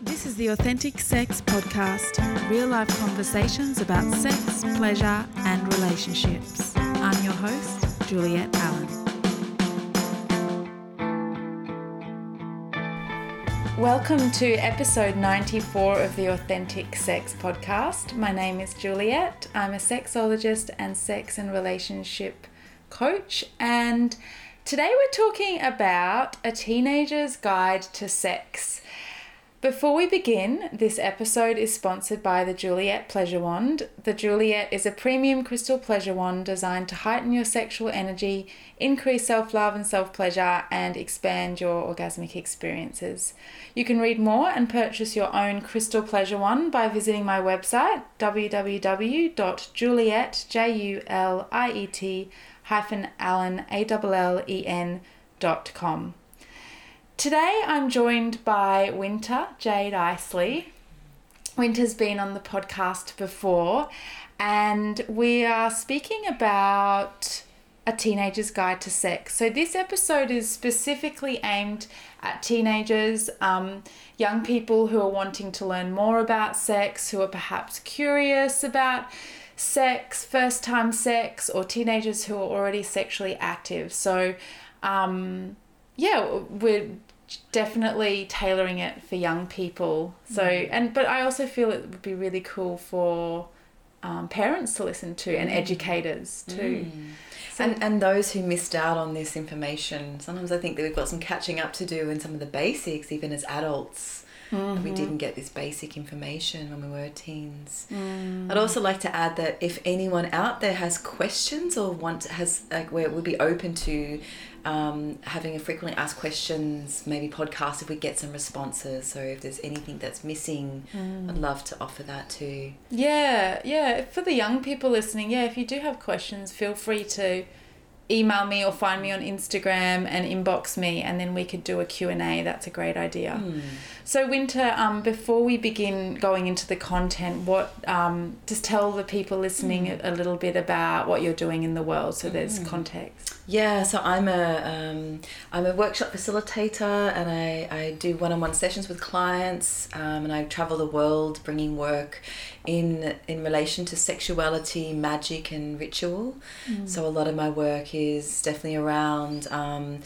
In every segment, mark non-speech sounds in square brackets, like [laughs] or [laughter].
This is the Authentic Sex Podcast, real life conversations about sex, pleasure, and relationships. I'm your host, Juliet Allen. Welcome to episode 94 of the Authentic Sex Podcast. My name is Juliet. I'm a sexologist and sex and relationship coach, and today we're talking about a teenager's guide to sex. Before we begin, this episode is sponsored by the Juliet Pleasure Wand. The Juliet is a premium crystal pleasure wand designed to heighten your sexual energy, increase self love and self pleasure, and expand your orgasmic experiences. You can read more and purchase your own crystal pleasure wand by visiting my website www.juliet, J-U-L-I-E-T, hyphen Allen, A-L-L-E-N.com. Today I'm joined by Winter Jade Icely. Winter's been on the podcast before, and we are speaking about a teenager's guide to sex. So, this episode is specifically aimed at teenagers, um, young people who are wanting to learn more about sex, who are perhaps curious about sex, first time sex, or teenagers who are already sexually active. So, um, yeah, we're definitely tailoring it for young people. So, mm. and but I also feel it would be really cool for um, parents to listen to and mm. educators too. Mm. So, and and those who missed out on this information, sometimes I think that we've got some catching up to do in some of the basics, even as adults. Mm-hmm. We didn't get this basic information when we were teens. Mm. I'd also like to add that if anyone out there has questions or want has like where we'll be open to um, having a frequently asked questions, maybe podcast if we get some responses. So if there's anything that's missing, mm. I'd love to offer that too. Yeah, yeah. For the young people listening, yeah, if you do have questions, feel free to email me or find me on Instagram and inbox me and then we could do a Q&A. That's a great idea. Mm. So Winter, um, before we begin going into the content, what um, just tell the people listening mm. a, little bit about what you're doing in the world so there's mm. context. Yeah, so I'm a um, I'm a workshop facilitator and I, I do one-on-one sessions with clients um, and I travel the world bringing work in in relation to sexuality, magic and ritual. Mm. So a lot of my work is definitely around um,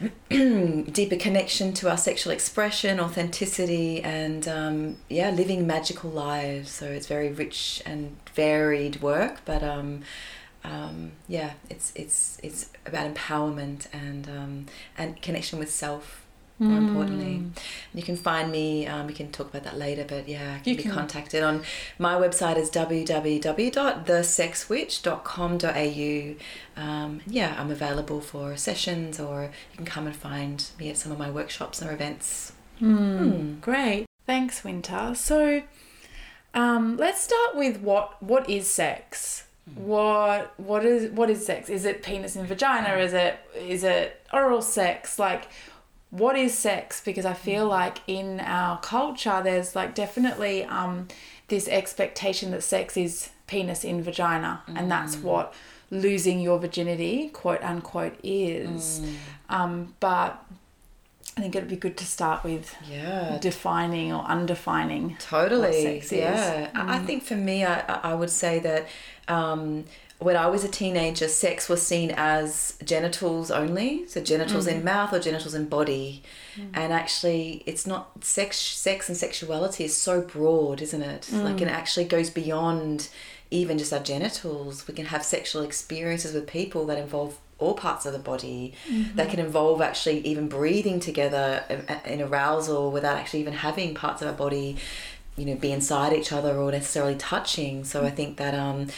[clears throat] deeper connection to our sexual expression, authenticity, and um, yeah, living magical lives. So it's very rich and varied work, but um, um, yeah, it's it's it's about empowerment and um, and connection with self. More mm. importantly, you can find me. Um, we can talk about that later, but yeah, I can you be can. contacted on my website is www.thesexwitch.com.au. Um, yeah, I'm available for sessions, or you can come and find me at some of my workshops or events. Mm. Mm. Great, thanks, Winter. So, um, let's start with what what is sex what what is what is sex is it penis and vagina is it is it oral sex like what is sex because i feel mm. like in our culture there's like definitely um this expectation that sex is penis in vagina mm. and that's mm. what losing your virginity quote unquote is mm. um but I think it'd be good to start with yeah defining or undefining totally yeah mm. I think for me I, I would say that um, when I was a teenager, sex was seen as genitals only, so genitals mm. in mouth or genitals in body, mm. and actually, it's not sex. Sex and sexuality is so broad, isn't it? Mm. Like it actually goes beyond even just our genitals. We can have sexual experiences with people that involve all parts of the body. Mm-hmm. That can involve actually even breathing together in arousal without actually even having parts of our body you know be inside each other or necessarily touching so i think that um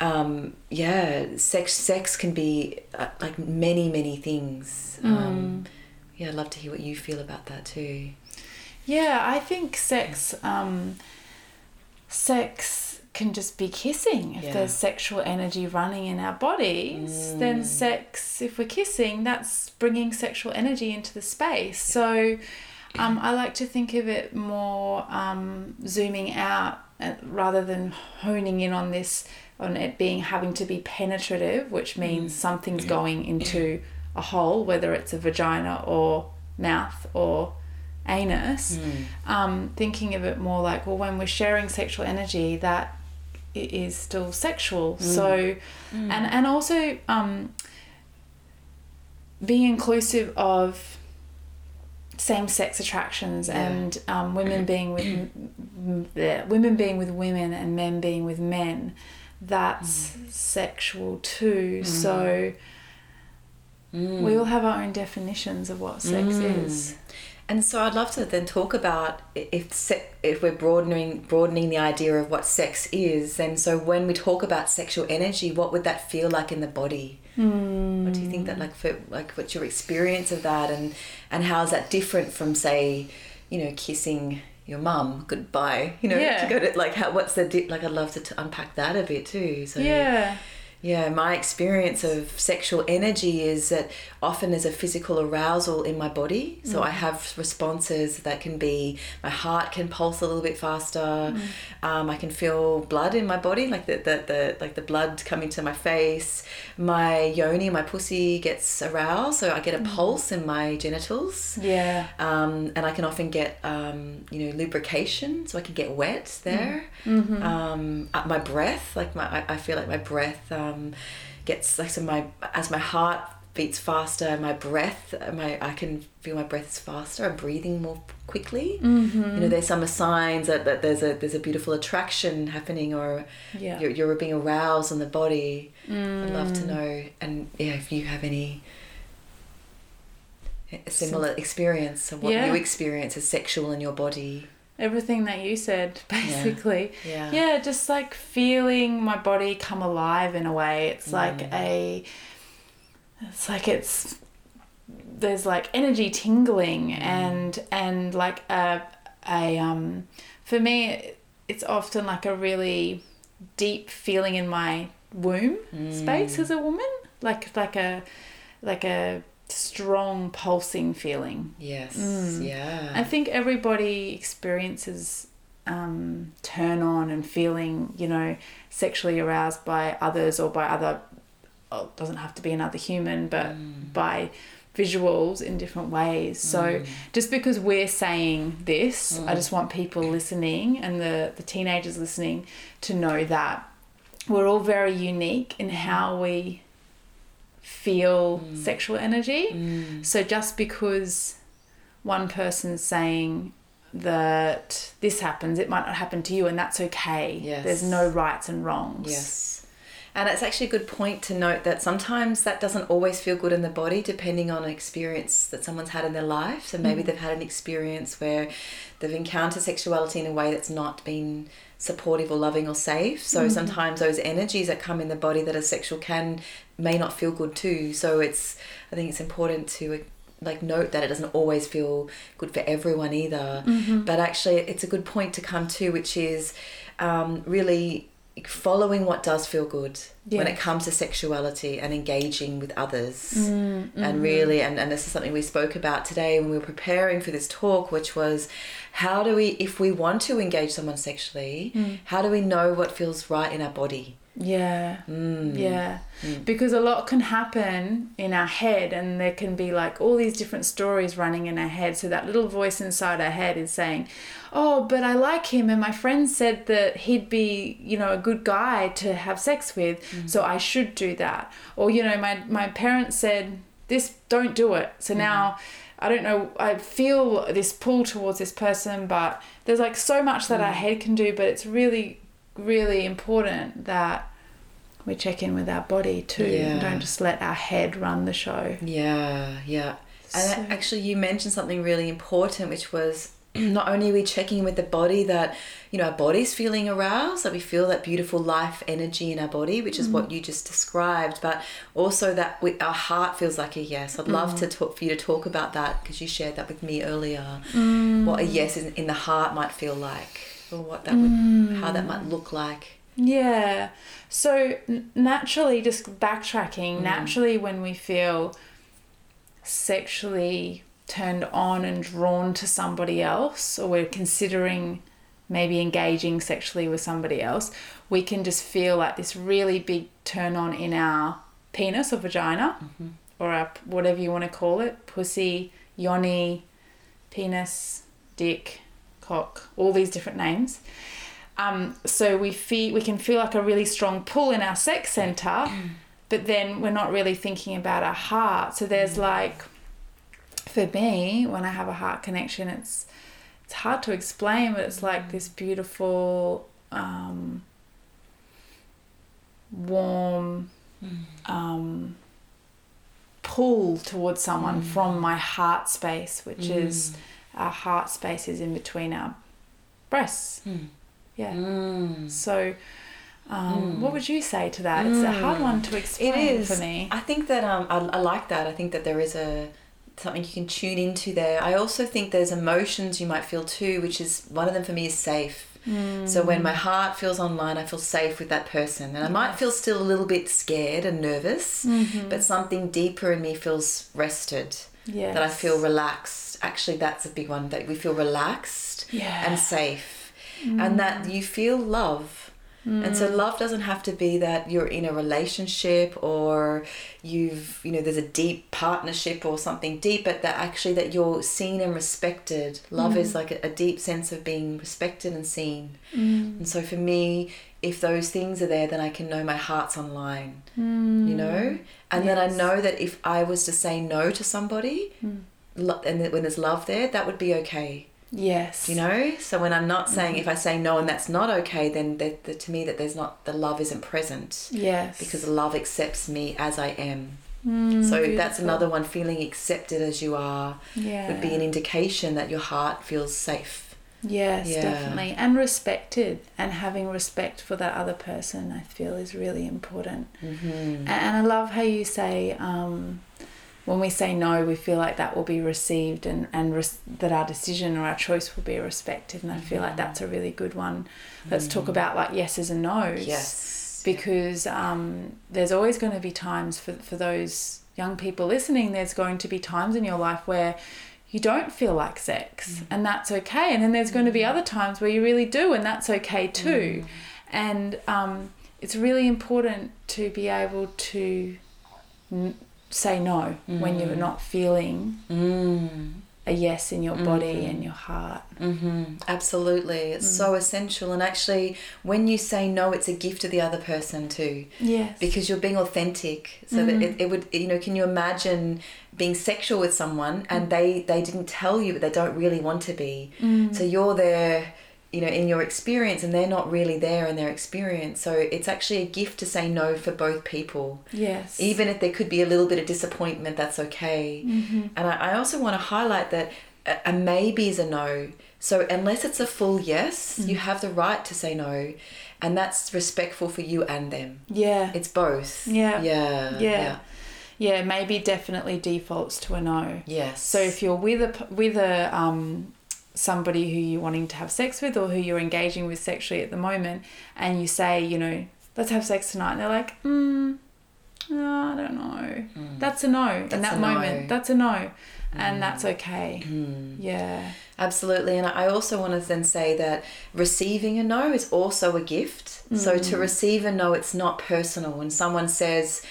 um yeah sex sex can be uh, like many many things mm. um yeah i'd love to hear what you feel about that too yeah i think sex um sex can just be kissing if yeah. there's sexual energy running in our bodies mm. then sex if we're kissing that's bringing sexual energy into the space so um, I like to think of it more um, zooming out uh, rather than honing in on this, on it being having to be penetrative, which means mm. something's going into a hole, whether it's a vagina or mouth or anus, um, thinking of it more like, well, when we're sharing sexual energy, that it is still sexual. So, and and also um, being inclusive of same-sex attractions Yeah. and um, women being with [clears throat] women being with women and men being with men. That's Mm. sexual too. So we all have our own definitions of what sex Mm. is. And so I'd love to then talk about if se- if we're broadening broadening the idea of what sex is. Then so when we talk about sexual energy, what would that feel like in the body? What do you think that like for like what's your experience of that and and how is that different from say, you know, kissing your mum goodbye? You know, Yeah. to go to like how what's the di- like I'd love to t- unpack that a bit too. So Yeah. yeah, my experience of sexual energy is that often there's a physical arousal in my body. So I have responses that can be my heart can pulse a little bit faster. Um, I can feel blood in my body, like the, the, the like the blood coming to my face. My yoni, my pussy gets aroused, so I get a pulse in my genitals. Yeah. Um, and I can often get, um, you know, lubrication, so I can get wet there. Mm-hmm. Um, uh, my breath, like my, I, I feel like my breath um, gets like so my as my heart beats faster, my breath, my I can feel my breath is faster. I'm breathing more quickly. Mm-hmm. You know, there's some signs that, that there's a there's a beautiful attraction happening, or Yeah. you're, you're being aroused in the body. I'd love Mm. to know, and yeah, if you have any a similar experience of what Yeah. you experience as sexual in your body. Everything that you said, [laughs] basically. Yeah. Yeah, just like feeling my body come alive in a way. It's like Mm. a. It's like it's. There's like energy tingling Mm. and and like a a um, for me it's often like a really deep feeling in my womb Mm. space as a woman, like like a like a strong pulsing feeling. Yes. Mm. Yeah. I think everybody experiences um, turn on and feeling, you know, sexually aroused by others or by other. It doesn't have to be another human, but Mm. by visuals in different ways. So mm. just because we're saying this, I mm. just want people listening and the the teenagers listening to know that we're all very unique in mm. how we feel sexual energy. Mm. So just because one person's saying that this happens, it might not happen to you, and that's okay. Yes. There's no rights and wrongs. Yes. And it's actually a good point to note that sometimes that doesn't always feel good in the body depending on an experience that someone's had in their life. So maybe mm. they've had an experience where they've encountered sexuality in a way that's not been supportive or loving or safe. So mm-hmm. sometimes those energies that come in the body that are sexual can may not feel good too. So it's I think it's important to uh, like note that it doesn't always feel good for everyone either. Mm-hmm. But actually it's a good point to come to which is um, really following what does feel good when it comes to sexuality and engaging with others Mm, and really and, and this is something we spoke about today when we were preparing for this talk which was how do we if we want to engage someone sexually Mm. how do we know what feels right in our body Yeah. mm. Yeah. Because a lot can happen in our head, and there can be like all these different stories running in our head. So that little voice inside our head is saying, Oh, but I like him, and my friend said that he'd be, you know, a good guy to have sex with, mm. so I should do that. Or, you know, my, my parents said, This, don't do it. So mm. now. I don't know, I feel this pull towards this person, but there's like so much that our mm. head can do, but it's really, really important that we check in with our body too Yeah. and don't just let our head run the show. yeah yeah and So- actually you mentioned something really important which was [clears throat] not only are we checking with the body that you know our body's feeling aroused that we feel that beautiful life energy in our body which is what mm. you just described but also that we, our heart feels like a yes. I'd love mm. to talk for you to talk about that because you shared that with me earlier. Mm. What a yes in, in the heart might feel like or what that would how that might look like. Yeah. So naturally, just backtracking, naturally, when we feel sexually turned on and drawn to somebody else, or we're considering maybe engaging sexually with somebody else, we can just feel like this really big turn on in our penis or vagina, or our, whatever you want to call it, pussy, yoni, penis, dick, cock, all these different names. Um, so we feel we can feel like a really strong pull in our sex center, [clears throat] but then we're not really thinking about our heart. So there's like, for me, when I have a heart connection, it's it's hard to explain, but it's like this beautiful, um, warm, um, pull towards someone from my heart space, which is our heart space is in between our breasts. Yeah. Mm. So, um, what would you say to that? It's a hard one to explain It is for me. I think that um, I, I like that. I think that there is a something you can tune into there. I also think there's emotions you might feel too, which is one of them for me is safe. So when hmm. my heart feels online, I feel safe with that person, and I might feel still a little bit scared and nervous, mm-hmm. but something deeper in me feels rested. Yeah. That I feel relaxed. Actually, that's a big one. That we feel relaxed Yeah. and safe, and that mm. you feel love. And so mm. love doesn't have to be that you're in a relationship or you've you know there's a deep partnership or something deep but that actually that you're seen and respected. Love is mm. like a, a deep sense of being respected and seen. Mm. And so for me if those things are there then I can know my heart's online. You know? And then I know that if I was to say no to somebody lo- and when there's love there that would be okay Yes. you know so when i'm not saying if i say no and that's not okay then that, that to me that there's not the love isn't present Yes. because love accepts me as i am Mm, so that's another one feeling accepted as you are Yeah. would be an indication that your heart feels safe Yes, Yeah. definitely. And respected and having respect for that other person, I feel is really important. mm-hmm. And, and I love how you say, um, when we say no, we feel like that will be received and, and res- that our decision or our choice will be respected. And I feel like that's a really good one. Let's talk about like yeses and nos. yes Because um, there's always going to be times for, for those young people listening, there's going to be times in your life where you don't feel like sex, and that's okay. And then there's going to be other times where you really do, and that's okay too. And um, it's really important to be able to say no when you're mm. not feeling mm. a yes in your body mm-hmm. and your heart. Mm-hmm. Absolutely. It's so mm. essential. And actually, when you say no, it's a gift to the other person too. Yes. Because you're being authentic. So that mm-hmm. it, it would, you know, can you imagine being sexual with someone and mm. they, they didn't tell you, but they don't really want to be. So you're there, you know, in your experience and they're not really there in their experience. So it's actually a gift to say no for both people yes. even if there could be a little bit of disappointment, that's okay. Mm-hmm. And I, I also want to highlight that a, a maybe is a no. So unless it's a full yes, Mm. you have the right to say no, and that's respectful for you and them. yeah. It's both. Yeah. Yeah. Yeah. yeah, maybe definitely defaults to a no. Yes. So if you're with a with a um somebody who you're wanting to have sex with or who you're engaging with sexually at the moment, and you say, you know, let's have sex tonight, and they're like, mm, oh, I don't know. That's a no in Mm. That a no. Mm. moment. That's a no, and that's okay. Yeah. Absolutely. And I also want to then say that receiving a no is also a gift. So to receive a no, it's not personal. When someone says,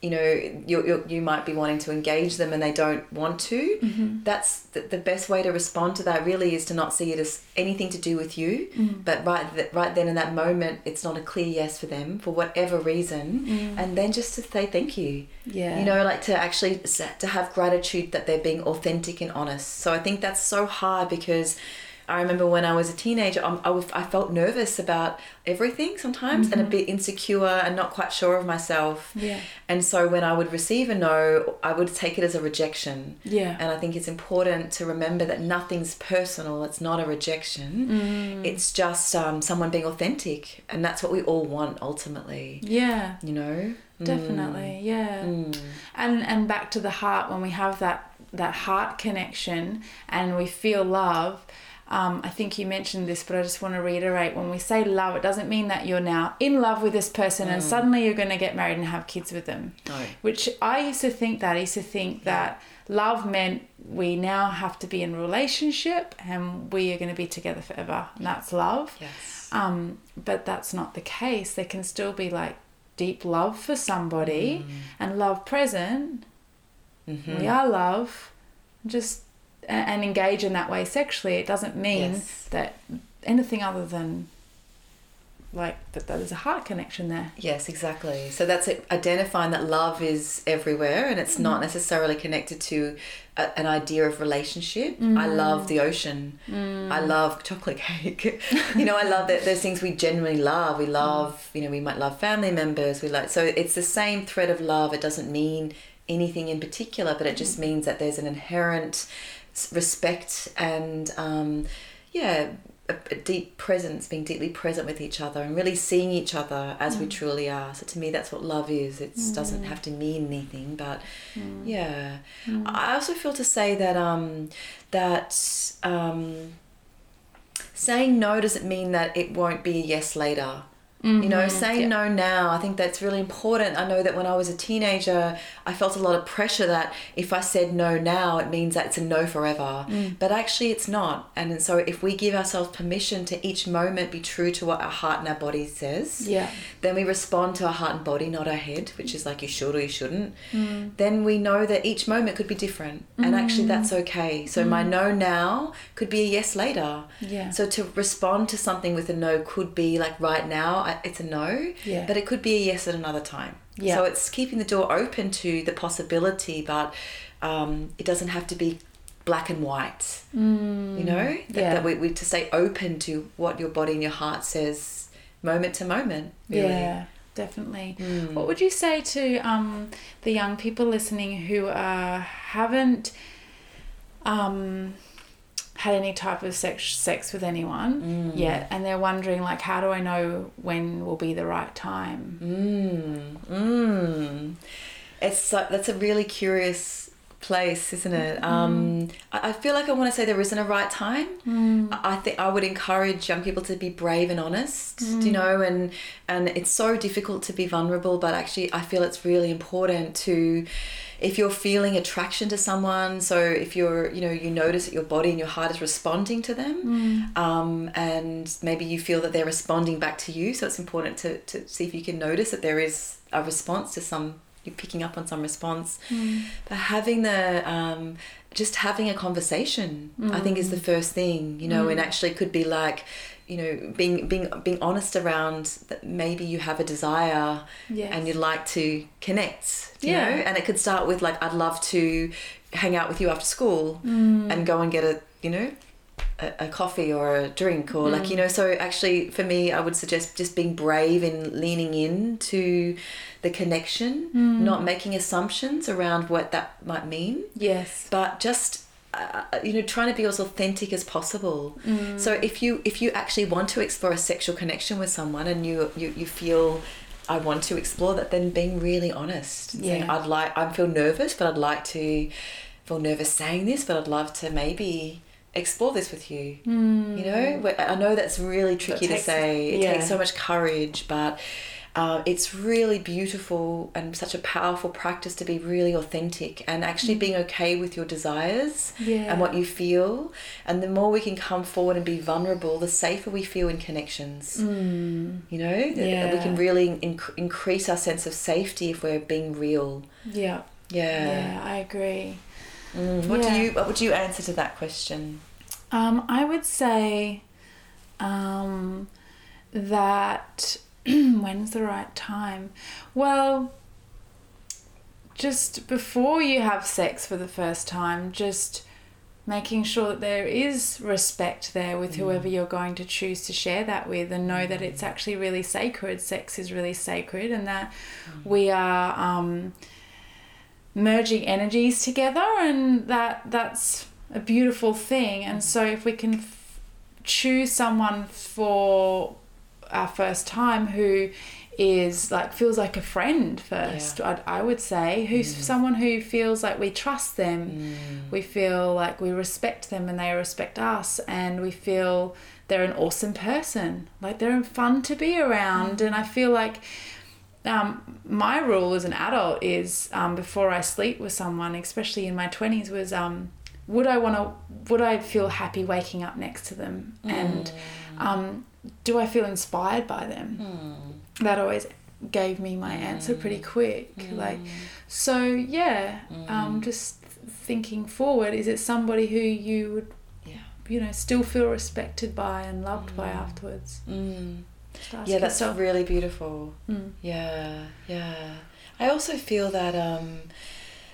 you know, you, you, you might be wanting to engage them and they don't want to, mm-hmm. that's the, the best way to respond to that really is to not see it as anything to do with you. Mm-hmm. But right, th- right then in that moment, it's not a clear yes for them for whatever reason. Mm. And then just to say thank you. Yeah. You know, like to actually to have gratitude that they're being authentic and honest. So I think that's so hard because I remember when I was a teenager, um, I, I felt nervous about everything sometimes and a bit insecure and not quite sure of myself. Yeah. And so when I would receive a no, I would take it as a rejection. Yeah. And I think it's important to remember that nothing's personal. It's not a rejection. It's just um, someone being authentic. And that's what we all want ultimately, Yeah. you know? Definitely, yeah. And and back to the heart when we have that that heart connection and we feel love. Um, I think you mentioned this, but I just want to reiterate when we say love, it doesn't mean that you're now in love with this person and suddenly you're going to get married and have kids with them. No. Which I used to think that. I used to think that love meant we now have to be in a relationship and we are going to be together forever. And that's love. Yes. Um, but that's not the case. There can still be like deep love for somebody and love present. Mm-hmm. We are love. Just and engage in that way sexually, it doesn't mean Yes. that anything other than like that, there's a heart connection there. Yes, exactly. So that's it, identifying that love is everywhere and it's not mm. necessarily connected to a, an idea of relationship. I mm. love the ocean. Mm. I love chocolate cake. [laughs] you know, I love that there's things we genuinely love. We love, you know, we might love family members. We like so it's the same thread of love. It doesn't mean anything in particular, but it just means that there's an inherent respect and um, yeah, a, a deep presence, being deeply present with each other and really seeing each other as we truly are. So to me, that's what love is. It doesn't have to mean anything, but yeah. I also feel to say that um, that um, saying no doesn't mean that it won't be a yes later. Mm-hmm. You know, say yeah. no now, I think that's really important. I know that when I was a teenager, I felt a lot of pressure that if I said no now, it means that it's a no forever. Mm. But actually, it's not. And so, if we give ourselves permission to each moment be true to what our heart and our body says, Yeah. then we respond to our heart and body, not our head, which is like you should or you shouldn't. Mm. Then we know that each moment could be different, and actually mm. that's okay. So my no now could be a yes later. Yeah. So to respond to something with a no could be like right now It's a no, Yeah. but it could be a yes at another time. Yeah. So it's keeping the door open to the possibility, but um, it doesn't have to be black and white. You know, that, yeah. that we, we to stay open to what your body and your heart says moment to moment. Really. Yeah, definitely. What would you say to um, the young people listening who uh, haven't um, had any type of sex sex with anyone yet, and they're wondering like, how do I know when will be the right time? Mm, mm. It's so, that's a really curious place, isn't it? Um, I, I feel like I want to say there isn't a right time. I I think I would encourage young people to be brave and honest, you know, and and it's so difficult to be vulnerable, but actually I feel it's really important to if you're feeling attraction to someone so if you're you know you notice that your body and your heart is responding to them um, and maybe you feel that they're responding back to you so it's important to, to see if you can notice that there is a response to some you're picking up on some response. But having the um, just having a conversation i think is the first thing you know and actually could be like you know being being being honest around that maybe you have a desire Yes. and you'd like to connect you Yeah. know and it could start with like i'd love to hang out with you after school mm. and go and get a you know a, a coffee or a drink or like mm. you know so actually for me i would suggest just being brave in leaning in to the connection mm. not making assumptions around what that might mean Yes. but just Uh, uh, you know trying to be as authentic as possible. Mm. So if you if you actually want to explore a sexual connection with someone and you you, you feel i want to explore that then being really honest. And saying Yeah. i'd like i feel nervous but i'd like to feel nervous saying this but i'd love to maybe explore this with you. Mm. You know? I know that's really tricky takes- to say. It yeah. takes so much courage but uh, it's really beautiful and such a powerful practice to be really authentic and actually being okay with your desires Mm. Yeah. and what you feel. And the more we can come forward and be vulnerable, the safer we feel in connections. Mm. You know, that we can really inc- increase our sense of safety if we're being real. Yeah. Yeah. Yeah, I agree. Mm, What Yeah. do you? What would you answer to that question? Um, I would say um, that [clears throat] when's the right time? Well, just before you have sex for the first time, just making sure that there is respect there with mm. whoever you're going to choose to share that with and know that mm. it's actually really sacred. Sex is really sacred and that mm. we are um, merging energies together and that that's a beautiful thing. And so if we can f- choose someone for our first time who is like feels like a friend first. I'd, i would say who's someone who feels like we trust them. We feel like we respect them and they respect us and we feel they're an awesome person. Like they're fun to be around and i feel like um, my rule as an adult is um, before I sleep with someone, especially in my twenties, was um, would I want to? Would I feel happy waking up next to them? And um, do I feel inspired by them? That always gave me my answer pretty quick. Like, so yeah, um, just thinking forward, is it somebody who you would, Yeah. you know, still feel respected by and loved by afterwards? Mm. Yeah, that's yourself. really beautiful. Mm. Yeah, yeah. I also feel that um,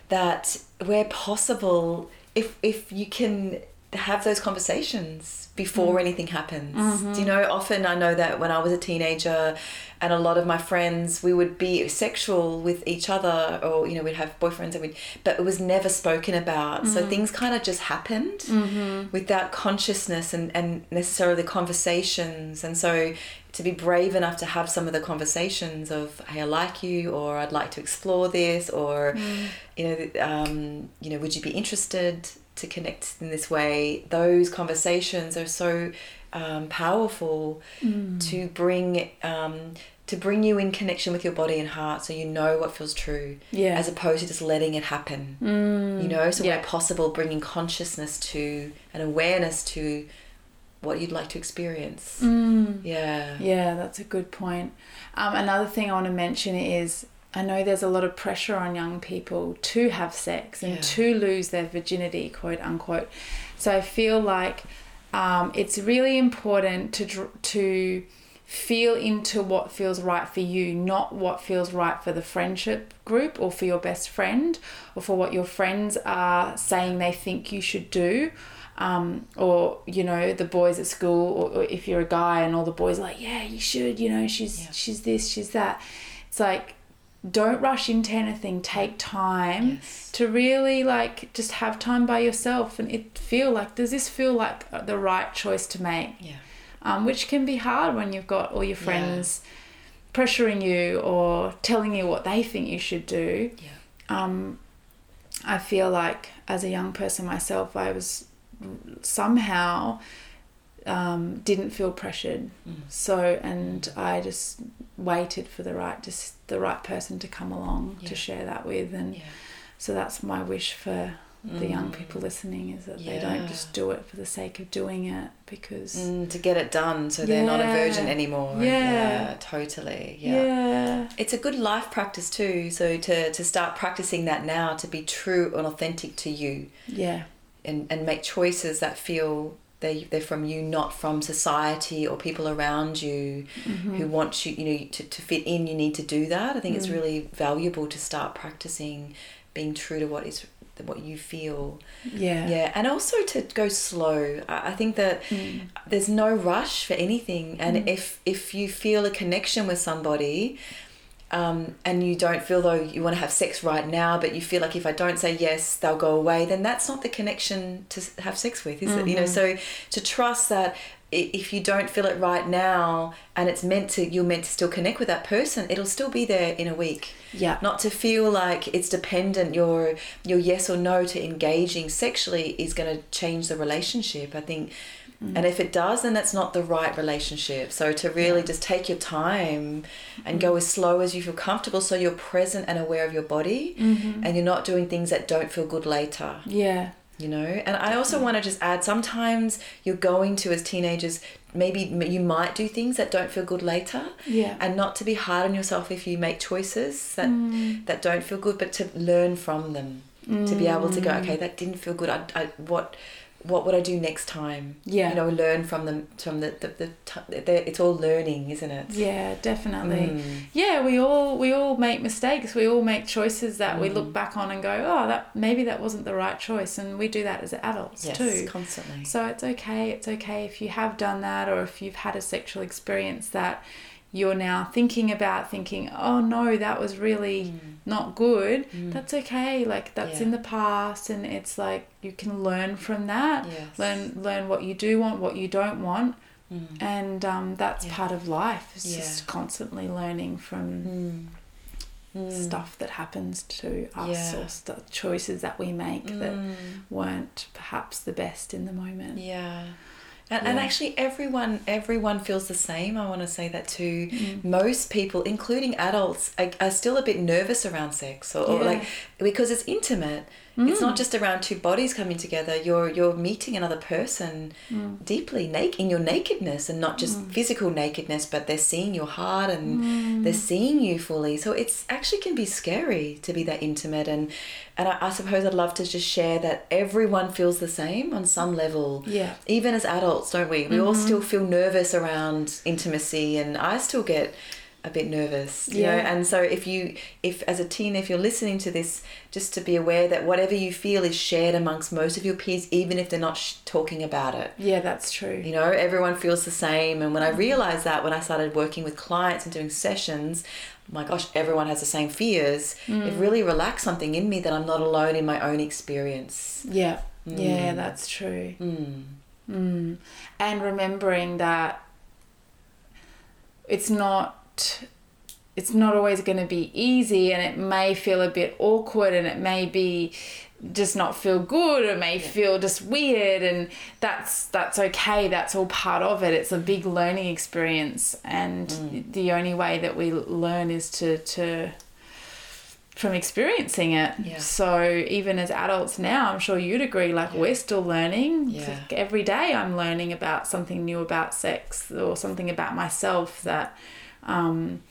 that where possible, if if you can have those conversations before mm. anything happens. Do you mm-hmm. know? Often I know that when I was a teenager, and a lot of my friends, we would be sexual with each other, or you know, we'd have boyfriends, and we'd, but it was never spoken about. So mm. things kind of just happened mm-hmm. without consciousness and and necessarily conversations. And so to be brave enough to have some of the conversations of hey i like you or i'd like to explore this or mm. you know um, you know would you be interested to connect in this way those conversations are so um, powerful to bring um, to bring you in connection with your body and heart so you know what feels true Yeah. as opposed to just letting it happen you know so Yeah. where possible bringing consciousness to and awareness to what you'd like to experience Mm. yeah Yeah, that's a good point. Um, another thing I want to mention is I know there's a lot of pressure on young people to have sex and Yeah. to lose their virginity, quote unquote. So I feel like um, it's really important to to feel into what feels right for you, not what feels right for the friendship group or for your best friend or for what your friends are saying they think you should do. Um, or you know the boys at school or, or if you're a guy and all the boys are like yeah you should you know she's Yeah. she's this she's that it's like don't rush into anything take time Yes. to really like just have time by yourself and it feel like does this feel like the right choice to make Yeah. um, which can be hard when you've got all your Yeah. friends pressuring you or telling you what they think you should do. Yeah. Um, I feel like as a young person myself, I was somehow um, didn't feel pressured. Mm. So, and I just waited for the right, just the right person to come along Yeah. to share that with, and Yeah. so that's my wish for the young Mm. people listening is that they don't just do it for the sake of doing it because Mm, to get it done so they're not a virgin Yeah. anymore. Yeah. totally. yeah. Yeah. It's a good life practice too. So to, to start practicing that now, to be true and authentic to you yeah and, and make choices that feel they, they're from you, not from society or people around you Mm-hmm. who want you, you know, to, to fit in, you need to do that. I think Mm. it's really valuable to start practicing being true to what is what you feel. yeah Yeah, and also to go slow. I think that Mm. there's no rush for anything, and if if you feel a connection with somebody, um, and you don't feel though you want to have sex right now, but you feel like if I don't say yes, they'll go away, then that's not the connection to have sex with, is it? You know, so to trust that if you don't feel it right now, and it's meant to, you're meant to still connect with that person, it'll still be there in a week. Yeah. Not to feel like it's dependent your your yes or no to engaging sexually is going to change the relationship. I think Mm. and if it does then that's not the right relationship. So to really just take your time and go mm-hmm. as slow as you feel comfortable so you're present and aware of your body mm-hmm. and you're not doing things that don't feel good later. Yeah. You know? And i also want to just add sometimes you're going to as teenagers maybe you might do things that don't feel good later yeah. and not to be hard on yourself if you make choices that mm. that don't feel good but to learn from them. To be able to go mm. okay that didn't feel good. I, I what what would I do next time? Yeah. you know learn from them from the the, the, t- the it's all learning isn't it? Yeah definitely. Mm. yeah we all we all make mistakes. We all make choices that we Mm. look back on and go oh that maybe that wasn't the right choice. And we do that as adults yes too. constantly. So it's okay it's okay if you have done that or if you've had a sexual experience that you're now thinking about thinking oh no that was really not good that's okay like that's Mm. Yeah. in the past and it's like you can learn from that Yes. learn learn what you do want what you don't want Mm. and um, that's Yeah. part of life it's Yeah. just constantly learning from Mm. Mm. stuff that happens to us or st- choices that we make that Mm. weren't perhaps the best in the moment Yeah. And, and actually everyone everyone feels the same i want to say that too. Mm. most people including adults are, are still a bit nervous around sex or, or like because it's intimate it's not mm. just around two bodies coming together. You're you're meeting another person mm. deeply naked in your nakedness and not just mm. physical nakedness but they're seeing your heart and they're seeing you fully. So it's actually can be scary to be that intimate. And and I, I suppose I'd love to just share that everyone feels the same on some level Yeah. even as adults don't we? We all mm-hmm. still feel nervous around intimacy and I still get a bit nervous you know Yeah. and so if you if as a teen if you're listening to this just to be aware that whatever you feel is shared amongst most of your peers even if they're not sh- talking about it Yeah, that's true. you know everyone feels the same and when i realized that when i started working with clients and doing sessions my gosh everyone has the same fears it really relaxed something in me that i'm not alone in my own experience Yeah. Yeah, that's true. mm. Mm. And remembering that it's not it's not always going to be easy and it may feel a bit awkward and it may be just not feel good or it may feel just weird and that's that's okay that's all part of it. It's a big learning experience and mm. the only way that we learn is to to from experiencing it. Yeah. so even as adults now i'm sure you'd agree like we're still learning. Yeah. Like, every day i'm learning about something new about sex or something about myself that um,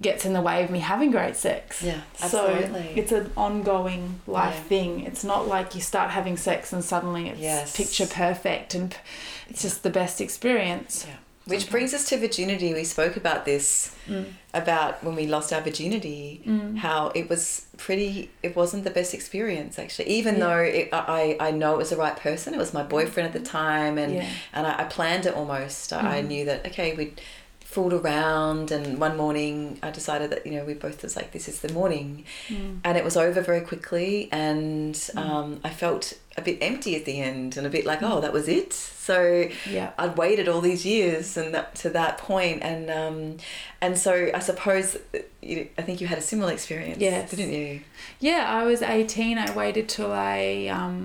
gets in the way of me having great sex Yeah, so absolutely. it's an ongoing life Yeah. thing it's not like you start having sex and suddenly it's Yes. picture perfect and p- it's just the best experience Yeah. Which brings us to virginity. We spoke about this Mm. about when we lost our virginity, how it was pretty. It wasn't the best experience actually. Even Yeah. though it, I I know it was the right person. It was my boyfriend at the time, and Yeah. and I, I planned it almost. I I knew that okay we. Fooled around and one morning I decided that you know we both was like this is the morning Mm. and it was over very quickly and um, I felt a bit empty at the end and a bit like oh that was it so yeah I'd waited all these years and that, to that point, and um, and so I suppose uh, you, I think you had a similar experience, Yes. didn't you? Yeah, I was 18. I waited till I um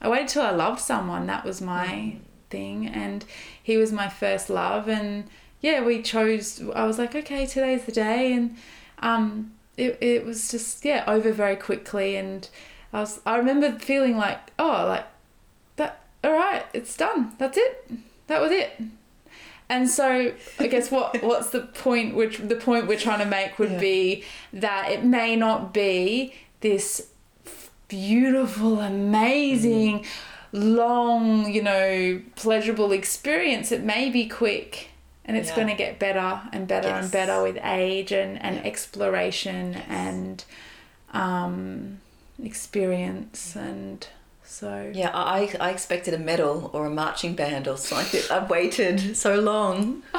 I waited till I loved someone. That was my thing and he was my first love and yeah, we chose I was like, okay, today's the day and um it it was just yeah, over very quickly and I was I remember feeling like, oh, like that all right, it's done. That's it. That was it. And so I guess what [laughs] what's the point which the point we're trying to make would Yeah. be that it may not be this beautiful, amazing, long, you know, pleasurable experience. It may be quick and it's Yeah. going to get better and better and better with age and, and Yeah. exploration Yes. and um, experience. And so, Yeah, I I expected a medal or a marching band or something. I've waited so long, [laughs]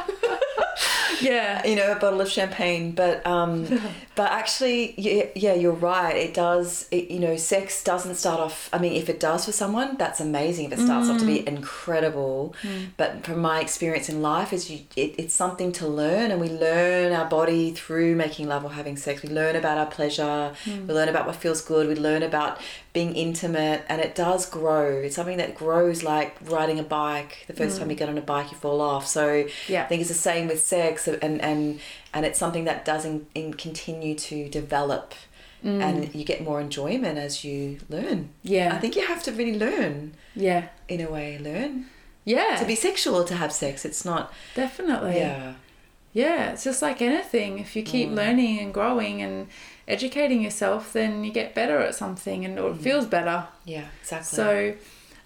yeah. you know, a bottle of champagne, but um, [laughs] but actually, yeah, yeah, you're right. It does, it, you know, sex doesn't start off. I mean, if it does for someone, that's amazing. If it starts off to be mm. incredible, mm. but from my experience in life, is you, it, it's something to learn, and we learn our body through making love or having sex. We learn about our pleasure. Mm. We learn about what feels good. We learn about being intimate, and it does grow. It's something that grows like riding a bike. The first time you get on a bike, you fall off. So Yeah. I think it's the same with sex, and and and it's something that does in, in continue to develop, and you get more enjoyment as you learn. Yeah. I think you have to really learn yeah. in a way. Learn Yeah. to be sexual to have sex. It's not. Definitely. Yeah. Yeah, it's just like anything. If you keep Mm. learning and growing and educating yourself, then you get better at something and or it feels better. Yeah. Exactly. So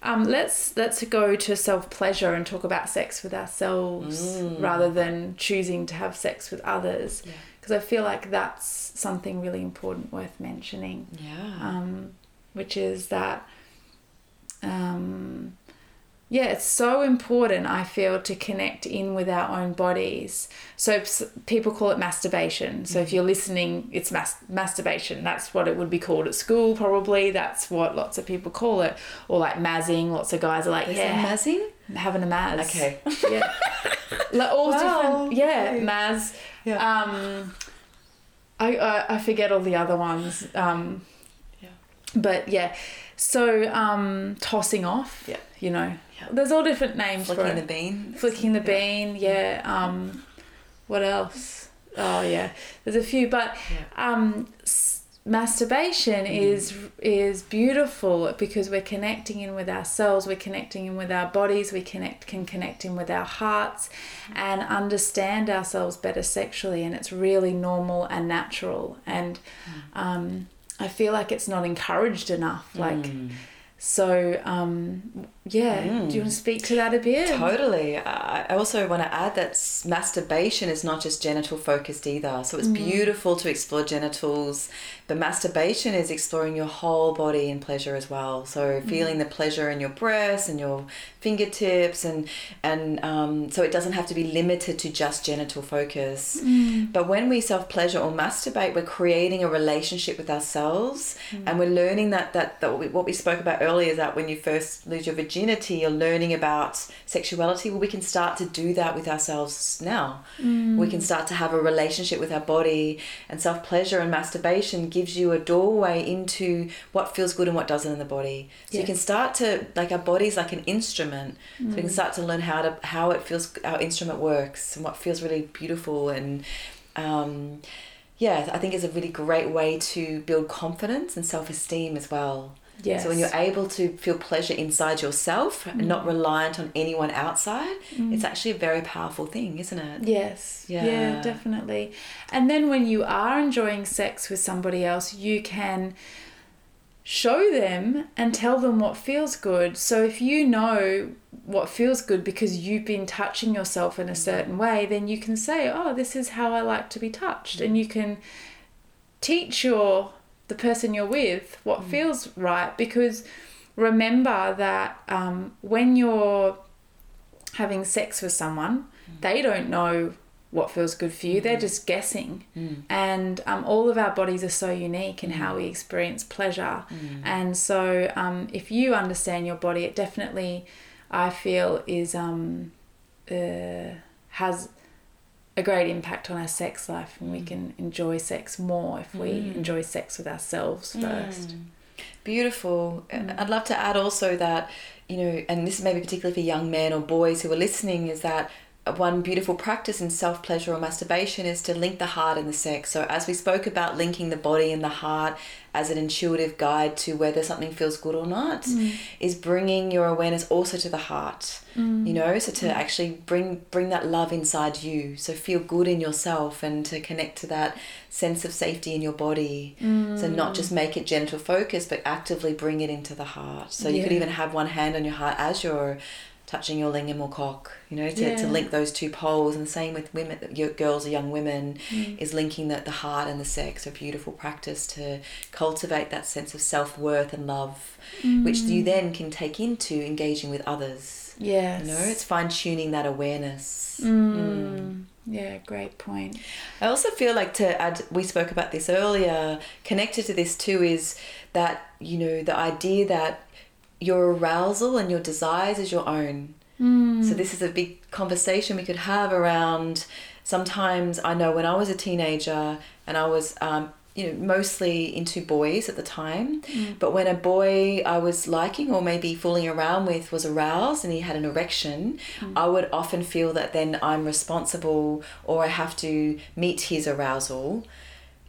um, let's let's go to self pleasure and talk about sex with ourselves Mm. rather than choosing to have sex with others. Yeah. Because I feel like that's something really important worth mentioning Yeah. um, which is that um, yeah it's so important i feel to connect in with our own bodies so people call it masturbation so if you're listening it's mas- masturbation that's what it would be called at school probably that's what lots of people call it or like mazzing lots of guys are like Is yeah mazzing? having a maz Okay. [laughs] yeah like all Wow, different yeah okay. maz Yeah. um I, I I forget all the other ones um Yeah. but yeah so um tossing off Yeah. you know. There's all different names for Flicking it. the bean. flicking the bean yeah um what else? Oh yeah there's a few but um s- masturbation is is beautiful because we're connecting in with ourselves we're connecting in with our bodies we connect can connect in with our hearts and understand ourselves better sexually and it's really normal and natural. And um, i feel like it's not encouraged enough like so um, yeah do you want to mm. speak to that a bit Totally. I also want to add that masturbation is not just genital focused either. So it's mm. beautiful to explore genitals, but masturbation is exploring your whole body in pleasure as well. So mm. feeling the pleasure in your breasts and your fingertips, and and um, so it doesn't have to be limited to just genital focus. But when we self pleasure or masturbate, we're creating a relationship with ourselves, and we're learning that that, that what, we, what we spoke about earlier is that when you first lose your virginity, you're learning about sexuality. Well, we can start to do that with ourselves now. We can start to have a relationship with our body, and self pleasure and masturbation gives you a doorway into what feels good and what doesn't in the body. So you can start to like our body's like an instrument. So we can start to learn how to how it feels our instrument works and what feels really beautiful and um, yeah, I think it's a really great way to build confidence and self esteem as well. Yes So when you're able to feel pleasure inside yourself and not reliant on anyone outside, mm. it's actually a very powerful thing, isn't it? Yes. Yeah. Yeah. definitely. And then when you are enjoying sex with somebody else, you can show them and tell them what feels good. So if you know what feels good because you've been touching yourself in a mm. certain way, then you can say, "Oh, this is how I like to be touched." And you can teach your the person you're with what feels right because remember that um, when you're having sex with someone, they don't know what feels good for you. They're just guessing. And um, all of our bodies are so unique in how we experience pleasure. And so um, if you understand your body, it definitely, I feel, is um, uh, has a great impact on our sex life and we mm. can enjoy sex more if we mm. enjoy sex with ourselves mm. first. Beautiful. Uh, I'd love to add also that, you know, and this may be particularly for young men or boys who are listening, is that one beautiful practice in self pleasure or masturbation is to link the heart and the sex. So, as we spoke about linking the body and the heart as an intuitive guide to whether something feels good or not, mm. is bringing your awareness also to the heart. Mm. You know, so to mm. actually bring bring that love inside you. So feel good in yourself and to connect to that sense of safety in your body. So not just make it genital focus, but actively bring it into the heart. So you could even have one hand on your heart as you're touching your lingam or cock, you know, to, to link those two poles. And the same with women, your girls or young women, Mm. is linking the, the heart and the sex. A beautiful practice to cultivate that sense of self worth and love, which Mm. you then can take into engaging with others. Yes. You know, it's fine tuning that awareness. Mm. Yeah, great point. I also feel like to add, we spoke about this earlier, connected to this too is that, you know, the idea that your arousal and your desires is your own. Hmm. So this is a big conversation we could have around. Sometimes I know when I was a teenager and I was, um, you know, mostly into boys at the time, hmm. but when a boy I was liking or maybe fooling around with was aroused and he had an erection, hmm. I would often feel that then I'm responsible or I have to meet his arousal,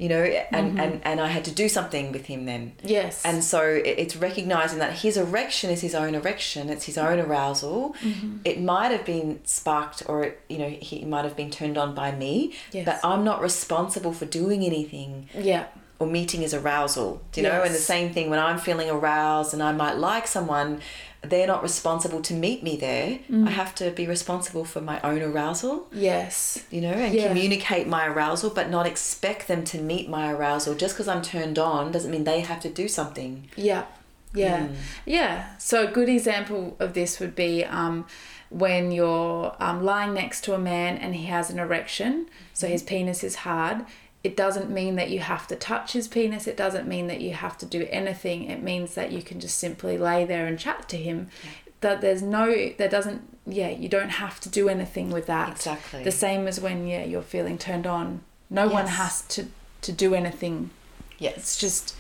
you know, and, and, and I had to do something with him then. Yes. And so it's recognizing that his erection is his own erection, it's his own arousal. Mm-hmm. It might have been sparked or, you know, he might have been turned on by me, Yes. but I'm not responsible for doing anything yeah. Or meeting is arousal. Do you know? And the same thing when I'm feeling aroused and I might like someone, they're not responsible to meet me there. Mm. I have to be responsible for my own arousal Yes. you know, and Yeah. communicate my arousal, but not expect them to meet my arousal. Just because I'm turned on doesn't mean they have to do something. Yeah. Yeah. Mm. Yeah. So a good example of this would be um, when you're um, lying next to a man and he has an erection, so his penis is hard. It doesn't mean that you have to touch his penis. It doesn't mean that you have to do anything. It means that you can just simply lay there and chat to him. That there's no, there doesn't, yeah, you don't have to do anything with that. Exactly. The same as when, yeah, you're feeling turned on. No one has to, to do anything. Yes. It's just,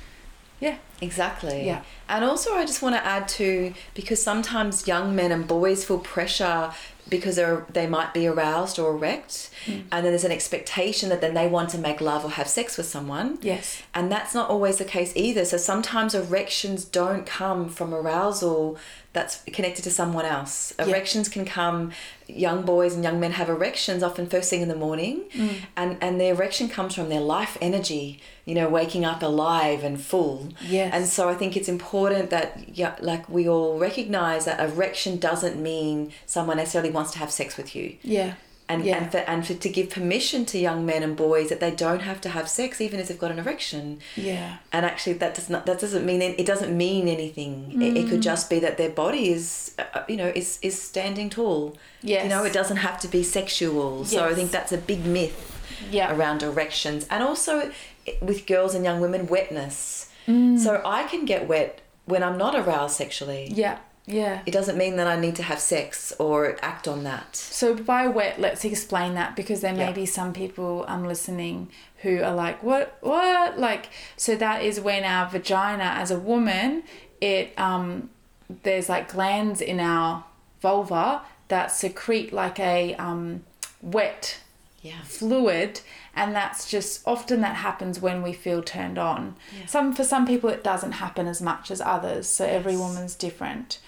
yeah. Exactly. Yeah. And also, I just want to add to because sometimes young men and boys feel pressure because they're, they might be aroused or erect, Mm. and then there's an expectation that then they want to make love or have sex with someone. Yes. And that's not always the case either. So sometimes erections don't come from arousal that's connected to someone else. Erections can come, young boys and young men have erections often first thing in the morning, Mm. and, and the erection comes from their life energy, you know, waking up alive and full. Yes. And so I think it's important that, yeah, like we all recognize that erection doesn't mean someone necessarily wants to have sex with you Yeah. And Yeah. and for, and for, to give permission to young men and boys that they don't have to have sex even if they've got an erection Yeah. and actually that does not that doesn't mean it doesn't mean anything it, it could just be that their body is uh, you know is is standing tall Yes. you know it doesn't have to be sexual Yes. so i think that's a big myth Yeah. around erections and also with girls and young women wetness Mm. so i can get wet when i'm not aroused sexually Yeah. Yeah. it doesn't mean that i need to have sex or act on that. So by wet, let's explain that because there may Yeah. be some people um listening who are like, what, what, like, so that is when our vagina as a woman, it um, there's like glands in our vulva that secrete like a um, wet yeah. fluid and that's just often that happens when we feel turned on. Some for some people it doesn't happen as much as others so every woman's different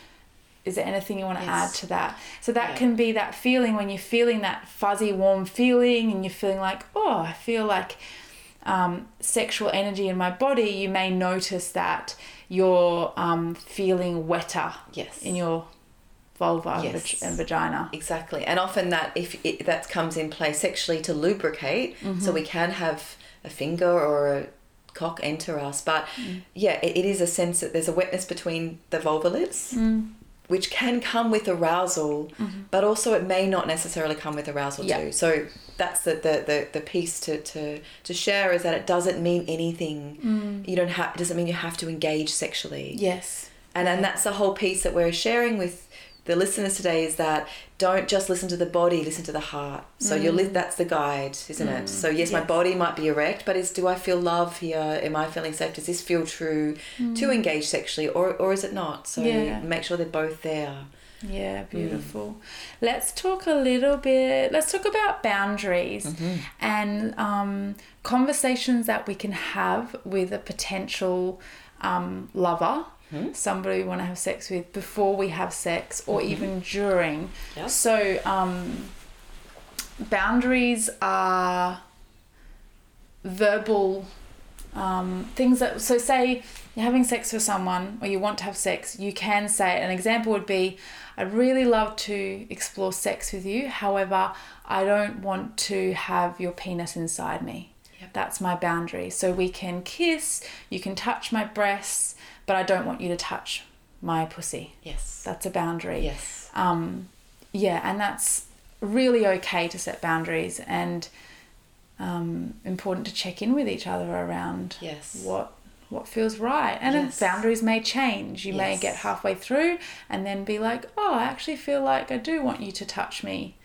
is there anything you want to Yes. add to that so that Yeah. can be that feeling when you're feeling that fuzzy warm feeling and you're feeling like oh i feel like um, sexual energy in my body you may notice that you're um, feeling wetter yes in your vulva and Yes. and vagina Exactly, and often that if it, that comes in play sexually to lubricate, so we can have a finger or a cock enter us. But yeah, it, it is a sense that there's a wetness between the vulva lips, which can come with arousal, mm-hmm. but also it may not necessarily come with arousal Yeah. too. So that's the, the, the, the piece to, to, to share is that it doesn't mean anything. Mm. You don't have. It doesn't mean you have to engage sexually. yes And and that's the whole piece that we're sharing with the listeners today is that don't just listen to the body, listen to the heart. So you're li- mm. that's the guide, isn't it? Mm. So yes, my body might be erect, but is do I feel love here? Am I feeling safe? Does this feel true to mm. engage sexually, or or is it not? So Yeah. make sure they're both there. Yeah, beautiful. Let's talk a little bit. Let's talk about boundaries mm-hmm. and um, conversations that we can have with a potential um, lover, somebody we want to have sex with before we have sex or even during. Yeah. So, um, boundaries are verbal um, things that so say you're having sex with someone or you want to have sex you can say an example would be i'd really love to explore sex with you however i don't want to have your penis inside me Yep. that's my boundary so we can kiss you can touch my breasts but i don't want you to touch my pussy Yes. that's a boundary Yes. um, yeah, and that's really okay to set boundaries and um, important to check in with each other around Yes. what what feels right. And Yes. boundaries may change. You may get halfway through and then be like, "Oh, I actually feel like I do want you to touch me